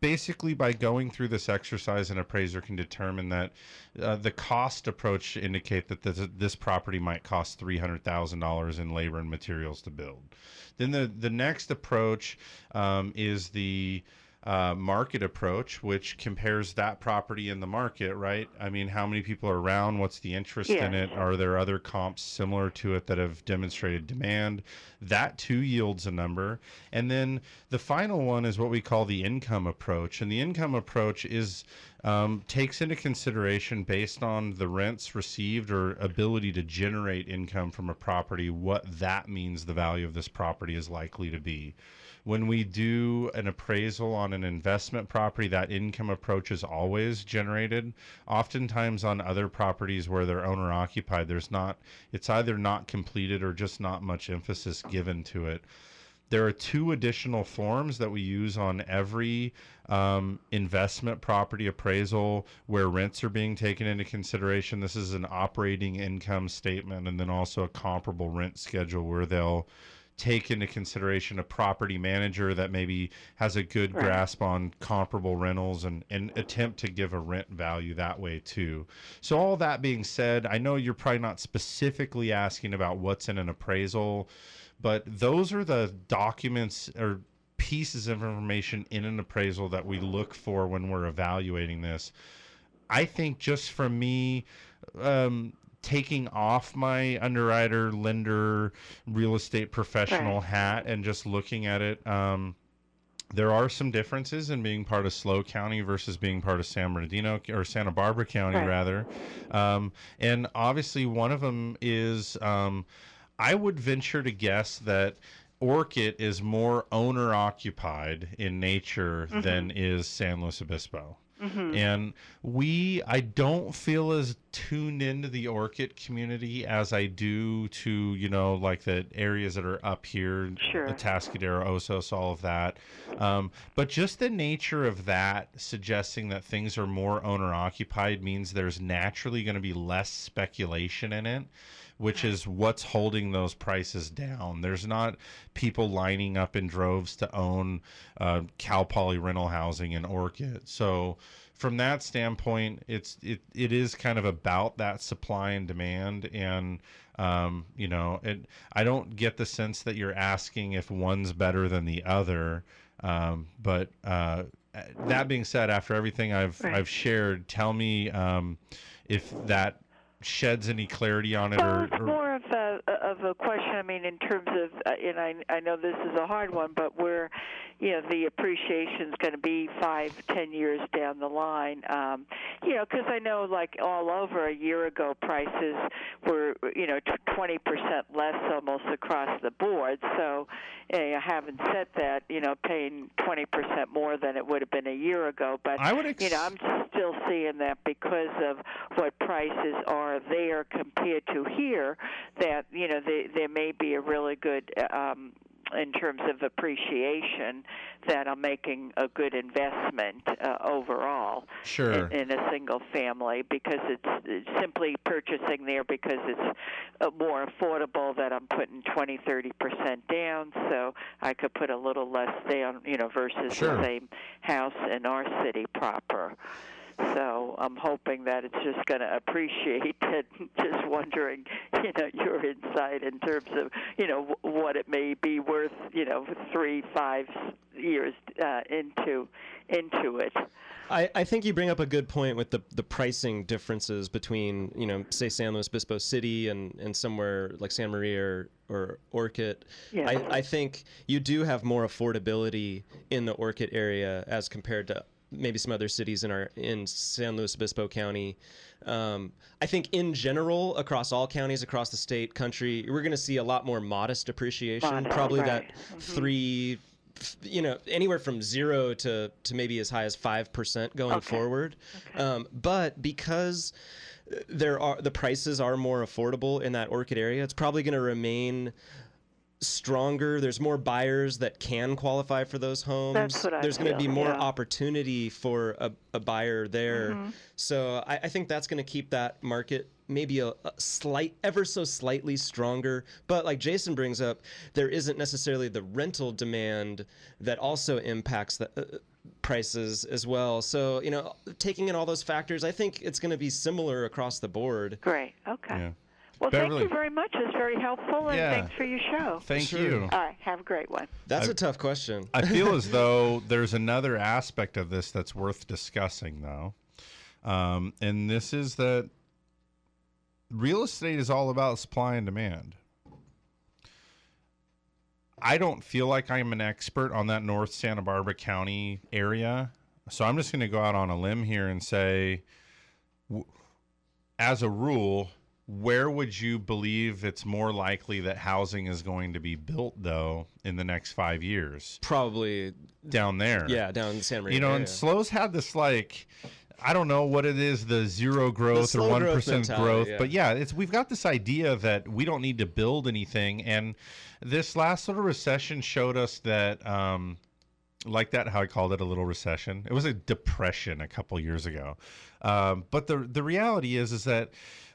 basically by going through this exercise an appraiser can determine that uh, the cost approach indicate that this, this property might cost $300000 in labor and materials to build. Then the, the next approach um, is the uh, market approach, which compares that property in the market, right? I mean, how many people are around? What's the interest in it? Are there other comps similar to it that have demonstrated demand? That too yields a number. And then the final one is what we call the income approach. And the income approach is um, takes into consideration based on the rents received or ability to generate income from a property, what that means the value of this property is likely to be. When we do an appraisal on an investment property, that income approach is always generated. Oftentimes on other properties where they're owner occupied, there's not, it's either not completed or just not much emphasis given to it. There are two additional forms that we use on every um, investment property appraisal where rents are being taken into consideration. This is an operating income statement and then also a comparable rent schedule where they'll take into consideration a property manager that maybe has a good Right. grasp on comparable rentals and, and attempt to give a rent value that way too. So all that being said, I know you're probably not specifically asking about what's in an appraisal, but those are the documents or pieces of information in an appraisal that we look for when we're evaluating this. I think just from me um, taking off my underwriter, lender, real estate professional Right. hat and just looking at it, um, there are some differences in being part of SLO County versus being part of San Bernardino or Santa Barbara County, Right. rather. Um, and obviously, one of them is um, I would venture to guess that Orcutt is more owner occupied in nature Mhm. than is San Luis Obispo. Mhm. And we, I don't feel as tuned into the Orcutt community as I do to, you know, like the areas that are up here, Sure. the Tascadero, Osos, all of that. Um, but just the nature of that suggesting that things are more owner occupied means there's naturally going to be less speculation in it which is what's holding those prices down. There's not people lining up in droves to own uh, Cal Poly rental housing in Orcutt. So from that standpoint, it's it it is kind of about that supply and demand, and um, you know, it, I don't get the sense that you're asking if one's better than the other. Um, but uh, that being said, after everything I've Right. I've shared, tell me um, if that sheds any clarity on it Well, or, it's or more of a of a question. I mean, in terms of, uh, and I I know this is a hard one, but where, you know, the appreciation is going to be five, ten years down the line. Um, you know, because I know like all over a year ago, prices were you know twenty percent less almost across the board. So, uh, having said that, you know, paying twenty percent more than it would have been a year ago, but I would ex- you know, I'm still seeing that because of what prices are there compared to here, that you know they, there may be a really good um, in terms of appreciation that I'm making a good investment uh, overall Sure. in, in a single family because it's, it's simply purchasing there because it's uh, more affordable that I'm putting 20 30 percent down so I could put a little less down you know versus Sure. the same house in our city proper So I'm hoping that it's just going to appreciate it. Just wondering, you know, your insight in terms of, you know, what it may be worth, you know, three, five years uh, into into it. I, I think you bring up a good point with the, the pricing differences between, you know, say San Luis Obispo City and, and somewhere like San Maria or, or Orcutt. Yeah. I, I think you do have more affordability in the Orcutt area as compared to maybe some other cities in our in San Luis Obispo County. Um, I think in general, across all counties across the state, country, we're going to see a lot more modest appreciation. Probably right. that Mhm. three you know anywhere from zero to to maybe as high as five percent going Okay. forward. Um, but because there are the prices are more affordable in that Orcutt area, it's probably going to remain stronger. There's more buyers that can qualify for those homes. That's what I There's going to be more yeah. opportunity for a, a buyer there. Mhm. So I, I think that's going to keep that market maybe a, a slight, ever so slightly stronger. But like Jason brings up, there isn't necessarily the rental demand that also impacts the. Uh, prices as well so you know taking in all those factors i think it's going to be similar across the board Great. Okay. Yeah. Well, Beverly- thank you very much. It's very helpful, and Yeah. thanks for your show. Thank Sure. you. All right. Have a great one. that's I- a tough question I feel as though there's another aspect of this that's worth discussing, though. Um, and this is that real estate is all about supply and demand. I don't feel like I'm an expert on that North Santa Barbara County area. So I'm just going to go out on a limb here and say, w- as a rule, where would you believe it's more likely that housing is going to be built, though, in the next five years? probably Down there. yeah down in san maria You know, and area. SLO's had this like I don't know what it is, the zero growth or one growth growth. yeah. But yeah, it's we've got this idea that we don't need to build anything. And this last little recession showed us that um like that how I called it a little recession. It was a depression a couple years ago. Um, but the the reality is is that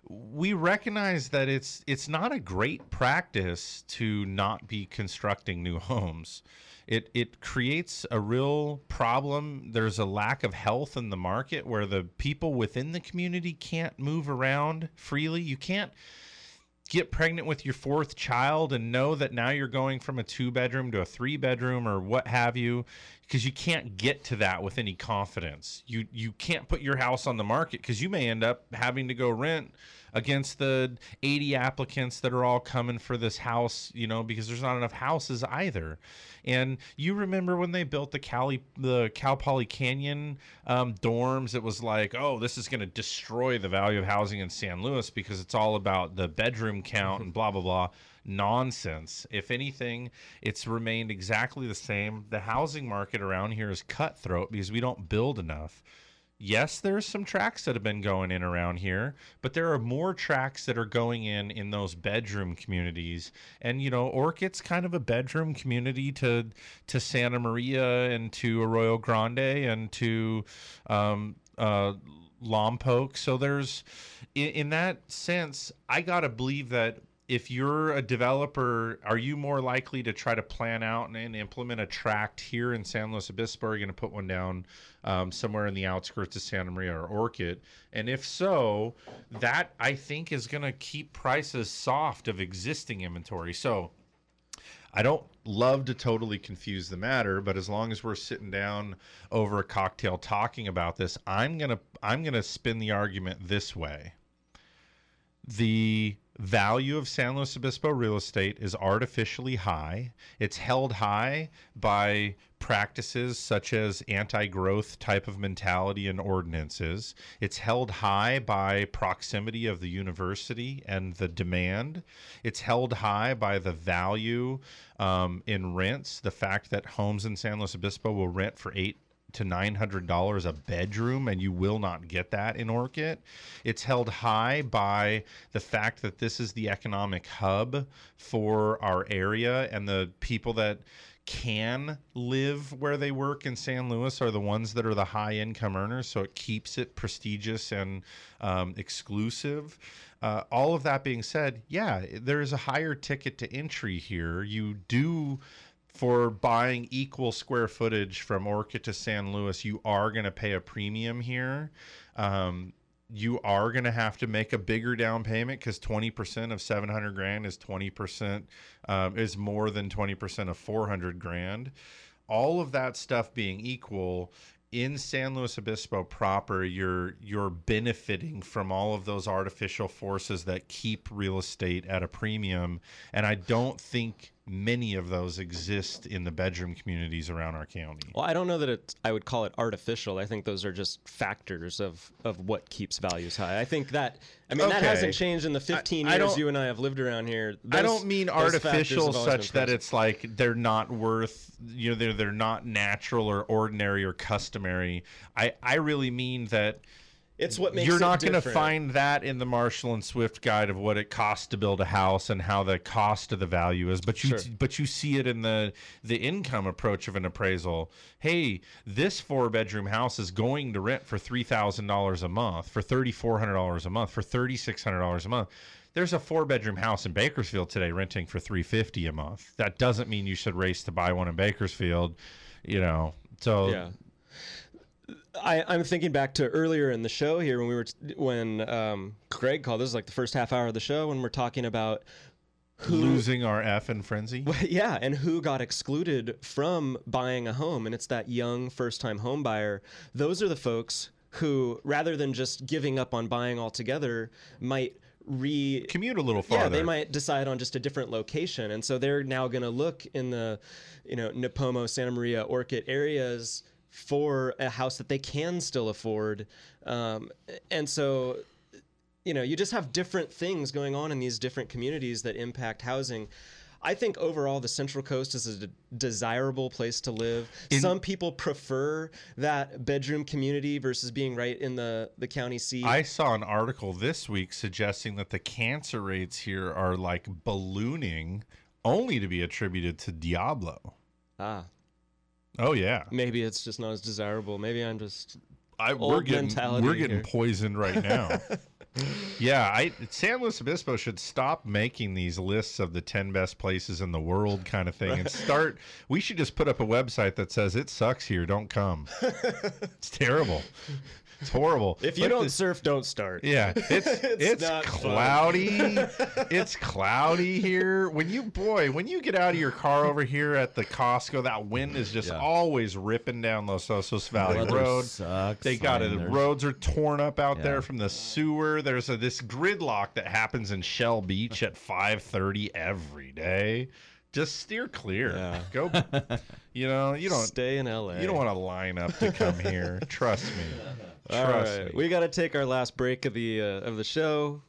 we recognize that it's it's not a great practice to not be constructing new homes. It it creates a real problem. There's a lack of health in the market where the people within the community can't move around freely. You can't get pregnant with your fourth child and know that now you're going from a two bedroom to a three bedroom or what have you because you can't get to that with any confidence. You you can't put your house on the market because you may end up having to go rent against the 80 applicants that are all coming for this house, you know, because there's not enough houses either. And you remember when they built the Cali the Cal Poly Canyon um, dorms? It was like, oh, this is going to destroy the value of housing in San Luis because it's all about the bedroom count and blah blah blah. Nonsense. If anything, it's remained exactly the same. The housing market around here is cutthroat because we don't build enough. Yes, there's some tracks that have been going in around here, but there are more tracks that are going in in those bedroom communities. And you know, Orcutt's kind of a bedroom community to to Santa Maria and to Arroyo Grande and to um, uh, Lompoc. So there's, in, in that sense, I gotta believe that if you're a developer, are you more likely to try to plan out and, and implement a tract here in San Luis Obispo? Are you going to put one down um, somewhere in the outskirts of Santa Maria or Orcutt? And if so, that I think is going to keep prices soft of existing inventory. So I don't love to totally confuse the matter, but as long as we're sitting down over a cocktail talking about this, I'm gonna I'm gonna spin the argument this way. The value of San Luis Obispo real estate is artificially high. It's held high by practices such as anti growth type of mentality and ordinances. It's held high by proximity of the university and the demand. It's held high by the value um, in rents, the fact that homes in San Luis Obispo will rent for eight to nine hundred dollars a bedroom, and you will not get that in Orcutt. It's held high by the fact that this is the economic hub for our area, and the people that can live where they work in San Luis are the ones that are the high income earners, so it keeps it prestigious and um, exclusive. Uh, all of that being said, yeah, there is a higher ticket to entry here. You do for buying equal square footage from Orcutt to San Luis, you are going to pay a premium here. Um, you are going to have to make a bigger down payment because 20% of 700 grand is 20% um, is more than 20% of 400 grand. All of that stuff being equal, in San Luis Obispo proper, you're you're benefiting from all of those artificial forces that keep real estate at a premium, and I don't think many of those exist in the bedroom communities around our county. Well, I don't know that it. I would call it artificial. I think those are just factors of of what keeps values high. I think that. I mean, that hasn't changed in the 15 I years don't- you and I have lived around here. I don't mean artificial have always been such that it's like they're not worth you know they're they're not natural or ordinary or customary. I I really mean that It's what makes you're not going to find that in the Marshall and Swift guide of what it costs to build a house and how the cost of the value is, but you Sure. but you see it in the the income approach of an appraisal. Hey, this four bedroom house is going to rent for three thousand dollars a month, for thirty four hundred dollars a month, for thirty six hundred dollars a month. There's a four bedroom house in Bakersfield today renting for three fifty a month. That doesn't mean you should race to buy one in Bakersfield, you know. So Yeah. I, I'm thinking back to earlier in the show here when we were when um, Greg called. This is like the first half hour of the show when we're talking about who losing our F in frenzy. yeah, and who got excluded from buying a home, and it's that young first-time home buyer. Those are the folks who, rather than just giving up on buying altogether, might re commute a little farther. Yeah, they might decide on just a different location, and so they're now going to look in the, you know, Nipomo, Santa Maria, Orcutt areas for a house that they can still afford, um, and so you know, you just have different things going on in these different communities that impact housing. I think overall the Central Coast is a de- desirable place to live. Some people prefer that bedroom community versus being right in the the county seat. I saw an article this week suggesting that the cancer rates here are like ballooning, only to be attributed to Diablo. ah, Oh yeah, maybe it's just not as desirable. Maybe I'm just I, old we're getting mentality we're getting here. poisoned right now. yeah, I San Luis Obispo should stop making these lists of the ten best places in the world kind of thing and start. We should just put up a website that says it sucks here, don't come. it's terrible. It's horrible. If you don't this- surf, don't start. Yeah, it's it's, fun. cloudy. it's cloudy here. When you boy, when you get out of your car over here at the Costco, that wind is just always ripping down Los Osos Valley Weather Road. sucks. They got it. The roads are torn up out Yeah. there from the sewer. There's a, this gridlock that happens in Shell Beach at 5:30 every day. Just steer clear. Go. You know, you don't stay in LA. You don't want to line up to come here. Trust me. Trust right, me. we got to take our last break of the uh, of the show.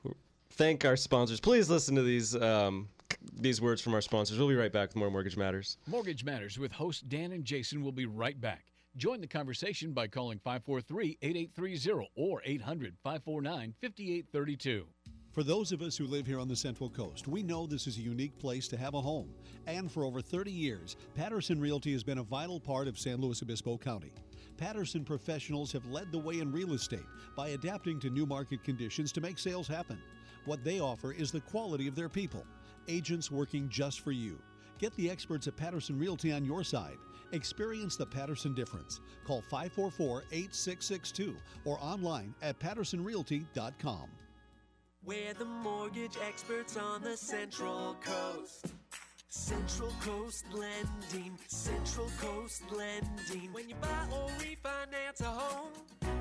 Thank our sponsors. Please listen to these um, these words from our sponsors. We'll be right back with more Mortgage Matters. Mortgage Matters with host Dan and Jason will be right back. Join the conversation by calling 543 8830 or 800 549 5832. For those of us who live here on the Central Coast, we know this is a unique place to have a home. And for over 30 years, Patterson Realty has been a vital part of San Luis Obispo County. Patterson professionals have led the way in real estate by adapting to new market conditions to make sales happen. What they offer is the quality of their people, agents working just for you. Get the experts at Patterson Realty on your side. Experience the Patterson difference. Call 544 8662 or online at pattersonrealty.com. We're the mortgage experts on the Central Coast. Central Coast Lending, Central Coast Lending. When you buy or refinance a home,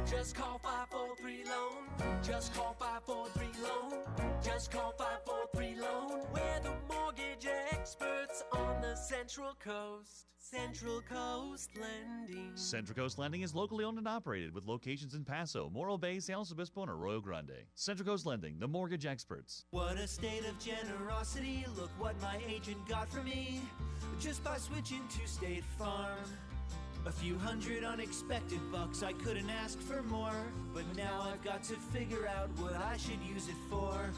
just call 543 Loan. Just call 543 Loan. Just call 543 Loan. We're the mortgage experts on the Central Coast. Central Coast Lending. Central Coast Lending is locally owned and operated with locations in Paso, Morro Bay, San Obispo, and Arroyo Grande. Central Coast Lending, the mortgage experts. What a state of generosity. Look what my agent got for me just by switching to State Farm. A few hundred unexpected bucks, I couldn't ask for more. But now I've got to figure out what I should use it for.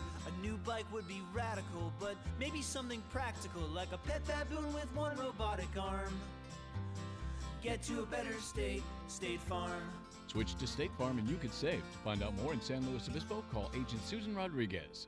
New bike would be radical, but maybe something practical, like a pet baboon with one robotic arm. Get to a better state, State Farm. Switch to State Farm and you could save. To find out more in San Luis Obispo, call agent Susan Rodriguez.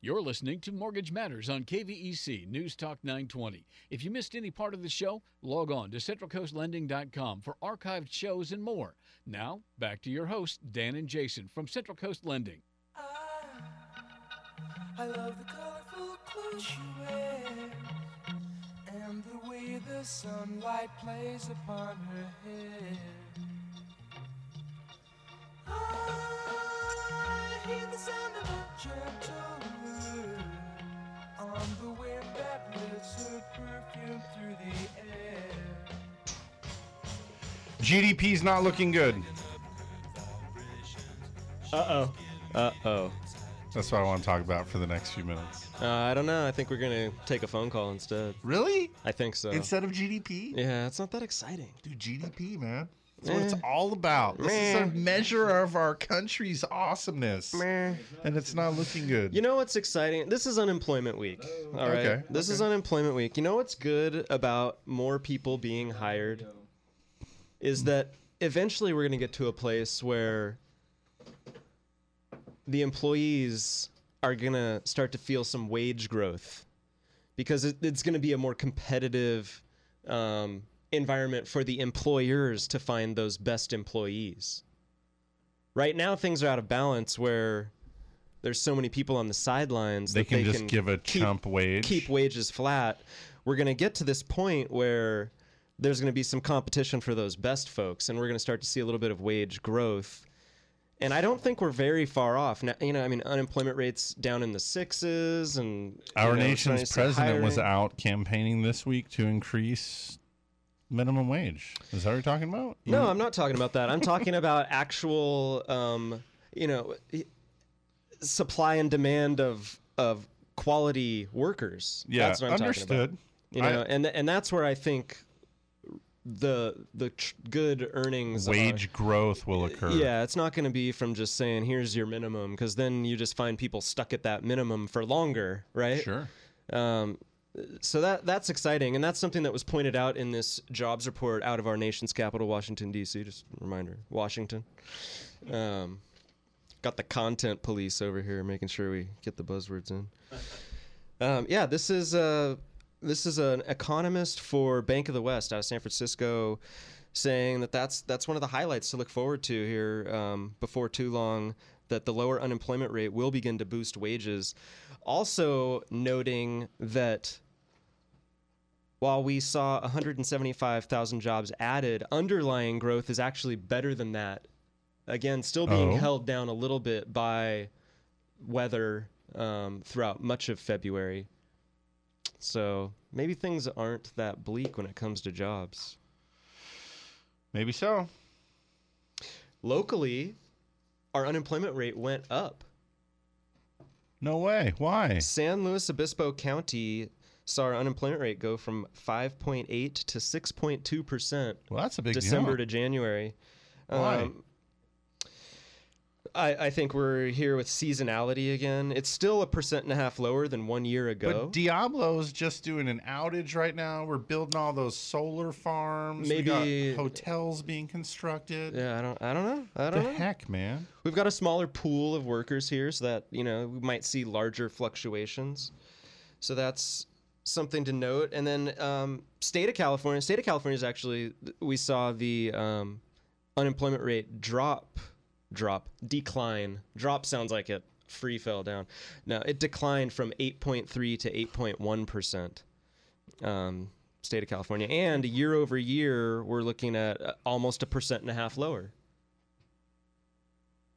You're listening to Mortgage Matters on KVEC News Talk 920. If you missed any part of the show, log on to centralcoastlending.com for archived shows and more. Now, back to your hosts, Dan and Jason from Central Coast Lending. Ah, I love the colorful clothes you wear and the way the sunlight plays upon her hair. Ah, I hear the sound of a gentle on the wind that lifts her perfume through the air. GDP's not looking good. Uh oh. Uh oh. That's what I want to talk about for the next few minutes. Uh, I don't know. I think we're gonna take a phone call instead. Really? I think so. Instead of GDP? Yeah, it's not that exciting. Dude, GDP, man. That's what it's all about. This is a measure of our country's awesomeness. And it's not looking good. You know what's exciting? This is unemployment week. All right. Okay, This is unemployment week. You know what's good about more people being hired is that eventually we're going to get to a place where the employees are going to start to feel some wage growth because it, it's going to be a more competitive um, environment for the employers to find those best employees. Right now, things are out of balance where there's so many people on the sidelines They can they just give a keep- chump wage. keep wages flat. We're going to get to this point where there's going to be some competition for those best folks, and we're going to start to see a little bit of wage growth. And I don't think we're very far off. Now, you know, I mean, unemployment rates down in the sixes, and Our know, nation's president was out campaigning this week to increase minimum wage. Is that what you're talking about? No, I'm not talking about that. I'm talking about actual, um, you know, supply and demand of of quality workers. Yeah, that's what I'm understood. talking about. You know, I- and and that's where I think the the tr- good earnings are- Wage growth will occur. Yeah, it's not going to be from just saying here's your minimum because then you just find people stuck at that minimum for longer, right? Sure. Um, so that that's exciting, and that's something that was pointed out in this jobs report out of our nation's capital, Washington D.C. Just a reminder, Washington. Um, got the content police over here, making sure we get the buzzwords in. Um, yeah, this is uh, this is an economist for Bank of the West out of San Francisco, saying that that's that's one of the highlights to look forward to here um, before too long. That the lower unemployment rate will begin to boost wages. Also noting that while we saw 175,000 jobs added, underlying growth is actually better than that. Again, still being Oh. held down a little bit by weather um, throughout much of February. So maybe things aren't that bleak when it comes to jobs. Maybe so. Locally, our unemployment rate went up. No way. Why? San Luis Obispo County saw our unemployment rate go from 5.8 to 6.2 percent. Well, that's a big December jump. to January. Why? Um, I, I think we're here with seasonality again. It's still a percent and a half lower than one year ago. But Diablo's just doing an outage right now. We're building all those solar farms. We got Maybe- hotels being constructed. Yeah, I don't. I don't know. I don't the know. heck, man. We've got a smaller pool of workers here, so that you know we might see larger fluctuations. So that's something to note. And then um, state of California, state of California is actually we saw the um, unemployment rate drop, drop, decline. Drop sounds like it free fell down. Now it declined from 8.3 to 8.1 percent. Um, state of California, and year over year, we're looking at uh, almost a percent and a half lower.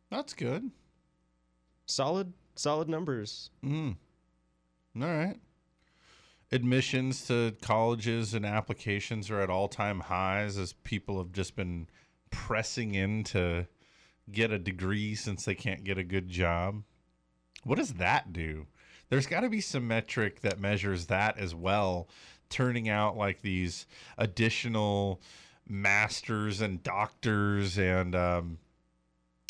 That's good. Solid, solid numbers. Mm. All right. Admissions to colleges and applications are at all time highs as people have just been pressing in to get a degree since they can't get a good job. What does that do? There's got to be some metric that measures that as well, turning out like these additional masters and doctors and um,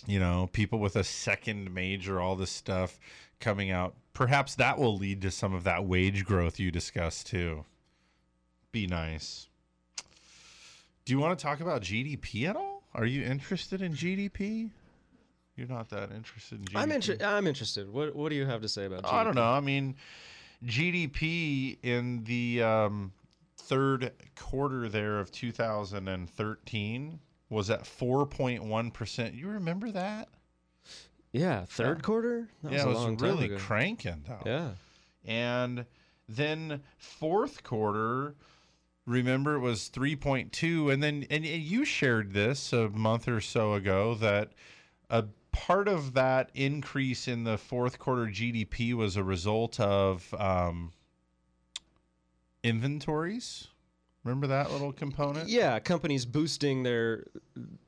you know people with a second major, all this stuff coming out. Perhaps that will lead to some of that wage growth you discussed too. Be nice. Do you want to talk about GDP at all? Are you interested in GDP? You're not that interested in GDP. I'm interested. I'm interested. What What do you have to say about? GDP? I don't know. I mean, GDP in the um, third quarter there of 2013 was at 4.1 percent. You remember that? Yeah, third Yeah. quarter. That yeah, was it a was really cranking though. Yeah. And then fourth quarter, remember it was 3.2 and then and you shared this a month or so ago that a part of that increase in the fourth quarter GDP was a result of um, inventories. Remember that little component? Yeah, companies boosting their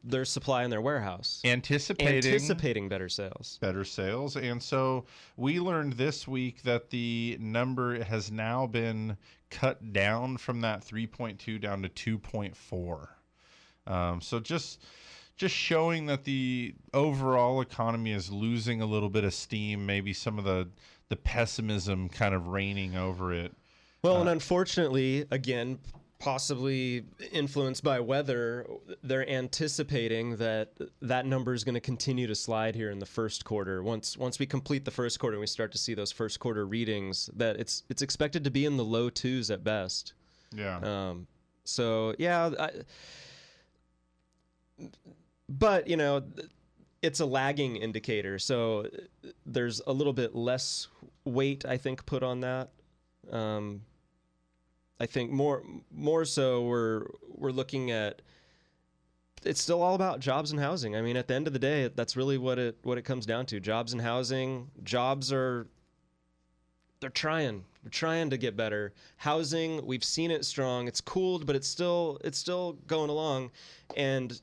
their supply in their warehouse, Anticipating anticipating better sales. better sales. And so we learned this week that the number has now been cut down from that 3.2 down to 2.4. Um, so just just showing that the overall economy is losing a little bit of steam, maybe some of the the pessimism kind of reigning over it. Well, and unfortunately, again, possibly influenced by weather, they're anticipating that that number is going to continue to slide here in the first quarter. Once once we complete the first quarter and we start to see those first quarter readings, that it's it's expected to be in the low twos at best. Yeah. Um, so yeah, I, but you know, it's a lagging indicator, so there's a little bit less weight I think put on that. Um, I think more more so we're we're looking at it's still all about jobs and housing. I mean, at the end of the day, that's really what it what it comes down to. Jobs and housing. Jobs are they're trying. They're trying to get better. Housing, we've seen it strong. It's cooled, but it's still it's still going along. And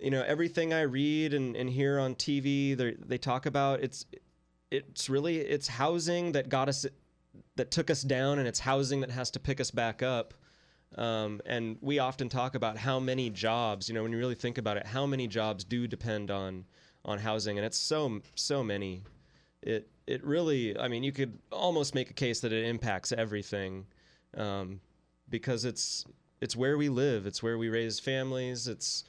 you know, everything I read and, and hear on TV, they they talk about it's it's really it's housing that got us that took us down and it's housing that has to pick us back up. Um, and we often talk about how many jobs, you know, when you really think about it, how many jobs do depend on on housing, and it's so so many. It it really, I mean, you could almost make a case that it impacts everything, um, because it's it's where we live, it's where we raise families, it's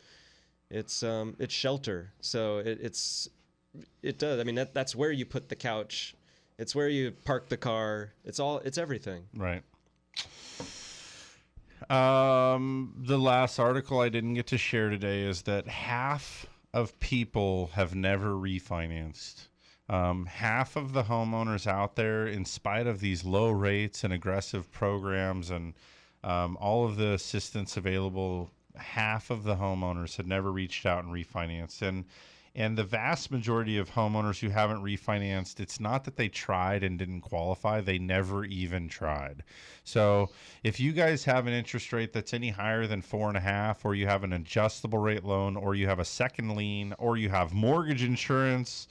it's um, it's shelter. So it, it's it does. I mean, that that's where you put the couch. It's where you park the car. It's all. It's everything. Right. Um, the last article I didn't get to share today is that half of people have never refinanced. Um, half of the homeowners out there, in spite of these low rates and aggressive programs and um, all of the assistance available, half of the homeowners had never reached out and refinanced. And and the vast majority of homeowners who haven't refinanced, it's not that they tried and didn't qualify, they never even tried. So if you guys have an interest rate that's any higher than four and a half, or you have an adjustable rate loan, or you have a second lien, or you have mortgage insurance,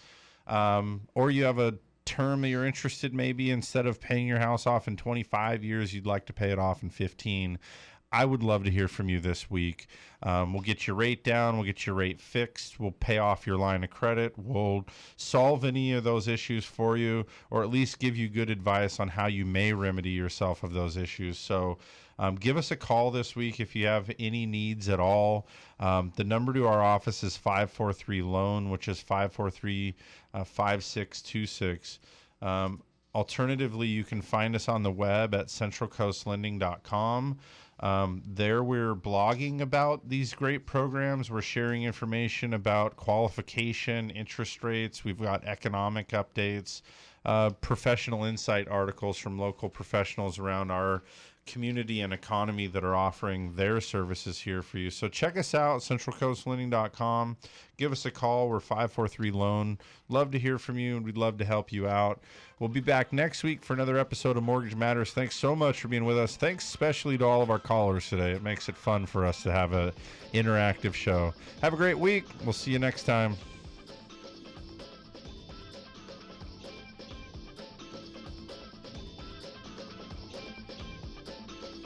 um, or you have a term that you're interested maybe instead of paying your house off in 25 years, you'd like to pay it off in 15. I would love to hear from you this week. Um, we'll get your rate down. We'll get your rate fixed. We'll pay off your line of credit. We'll solve any of those issues for you, or at least give you good advice on how you may remedy yourself of those issues. So, um, give us a call this week if you have any needs at all. Um, the number to our office is 543 Loan, which is 543 uh, 5626. Um, alternatively, you can find us on the web at centralcoastlending.com. Um, there, we're blogging about these great programs. We're sharing information about qualification, interest rates. We've got economic updates, uh, professional insight articles from local professionals around our community and economy that are offering their services here for you. So check us out, centralcoastlending.com. Give us a call. We're 543 Loan. Love to hear from you, and we'd love to help you out. We'll be back next week for another episode of Mortgage Matters. Thanks so much for being with us. Thanks especially to all of our callers today. It makes it fun for us to have an interactive show. Have a great week. We'll see you next time.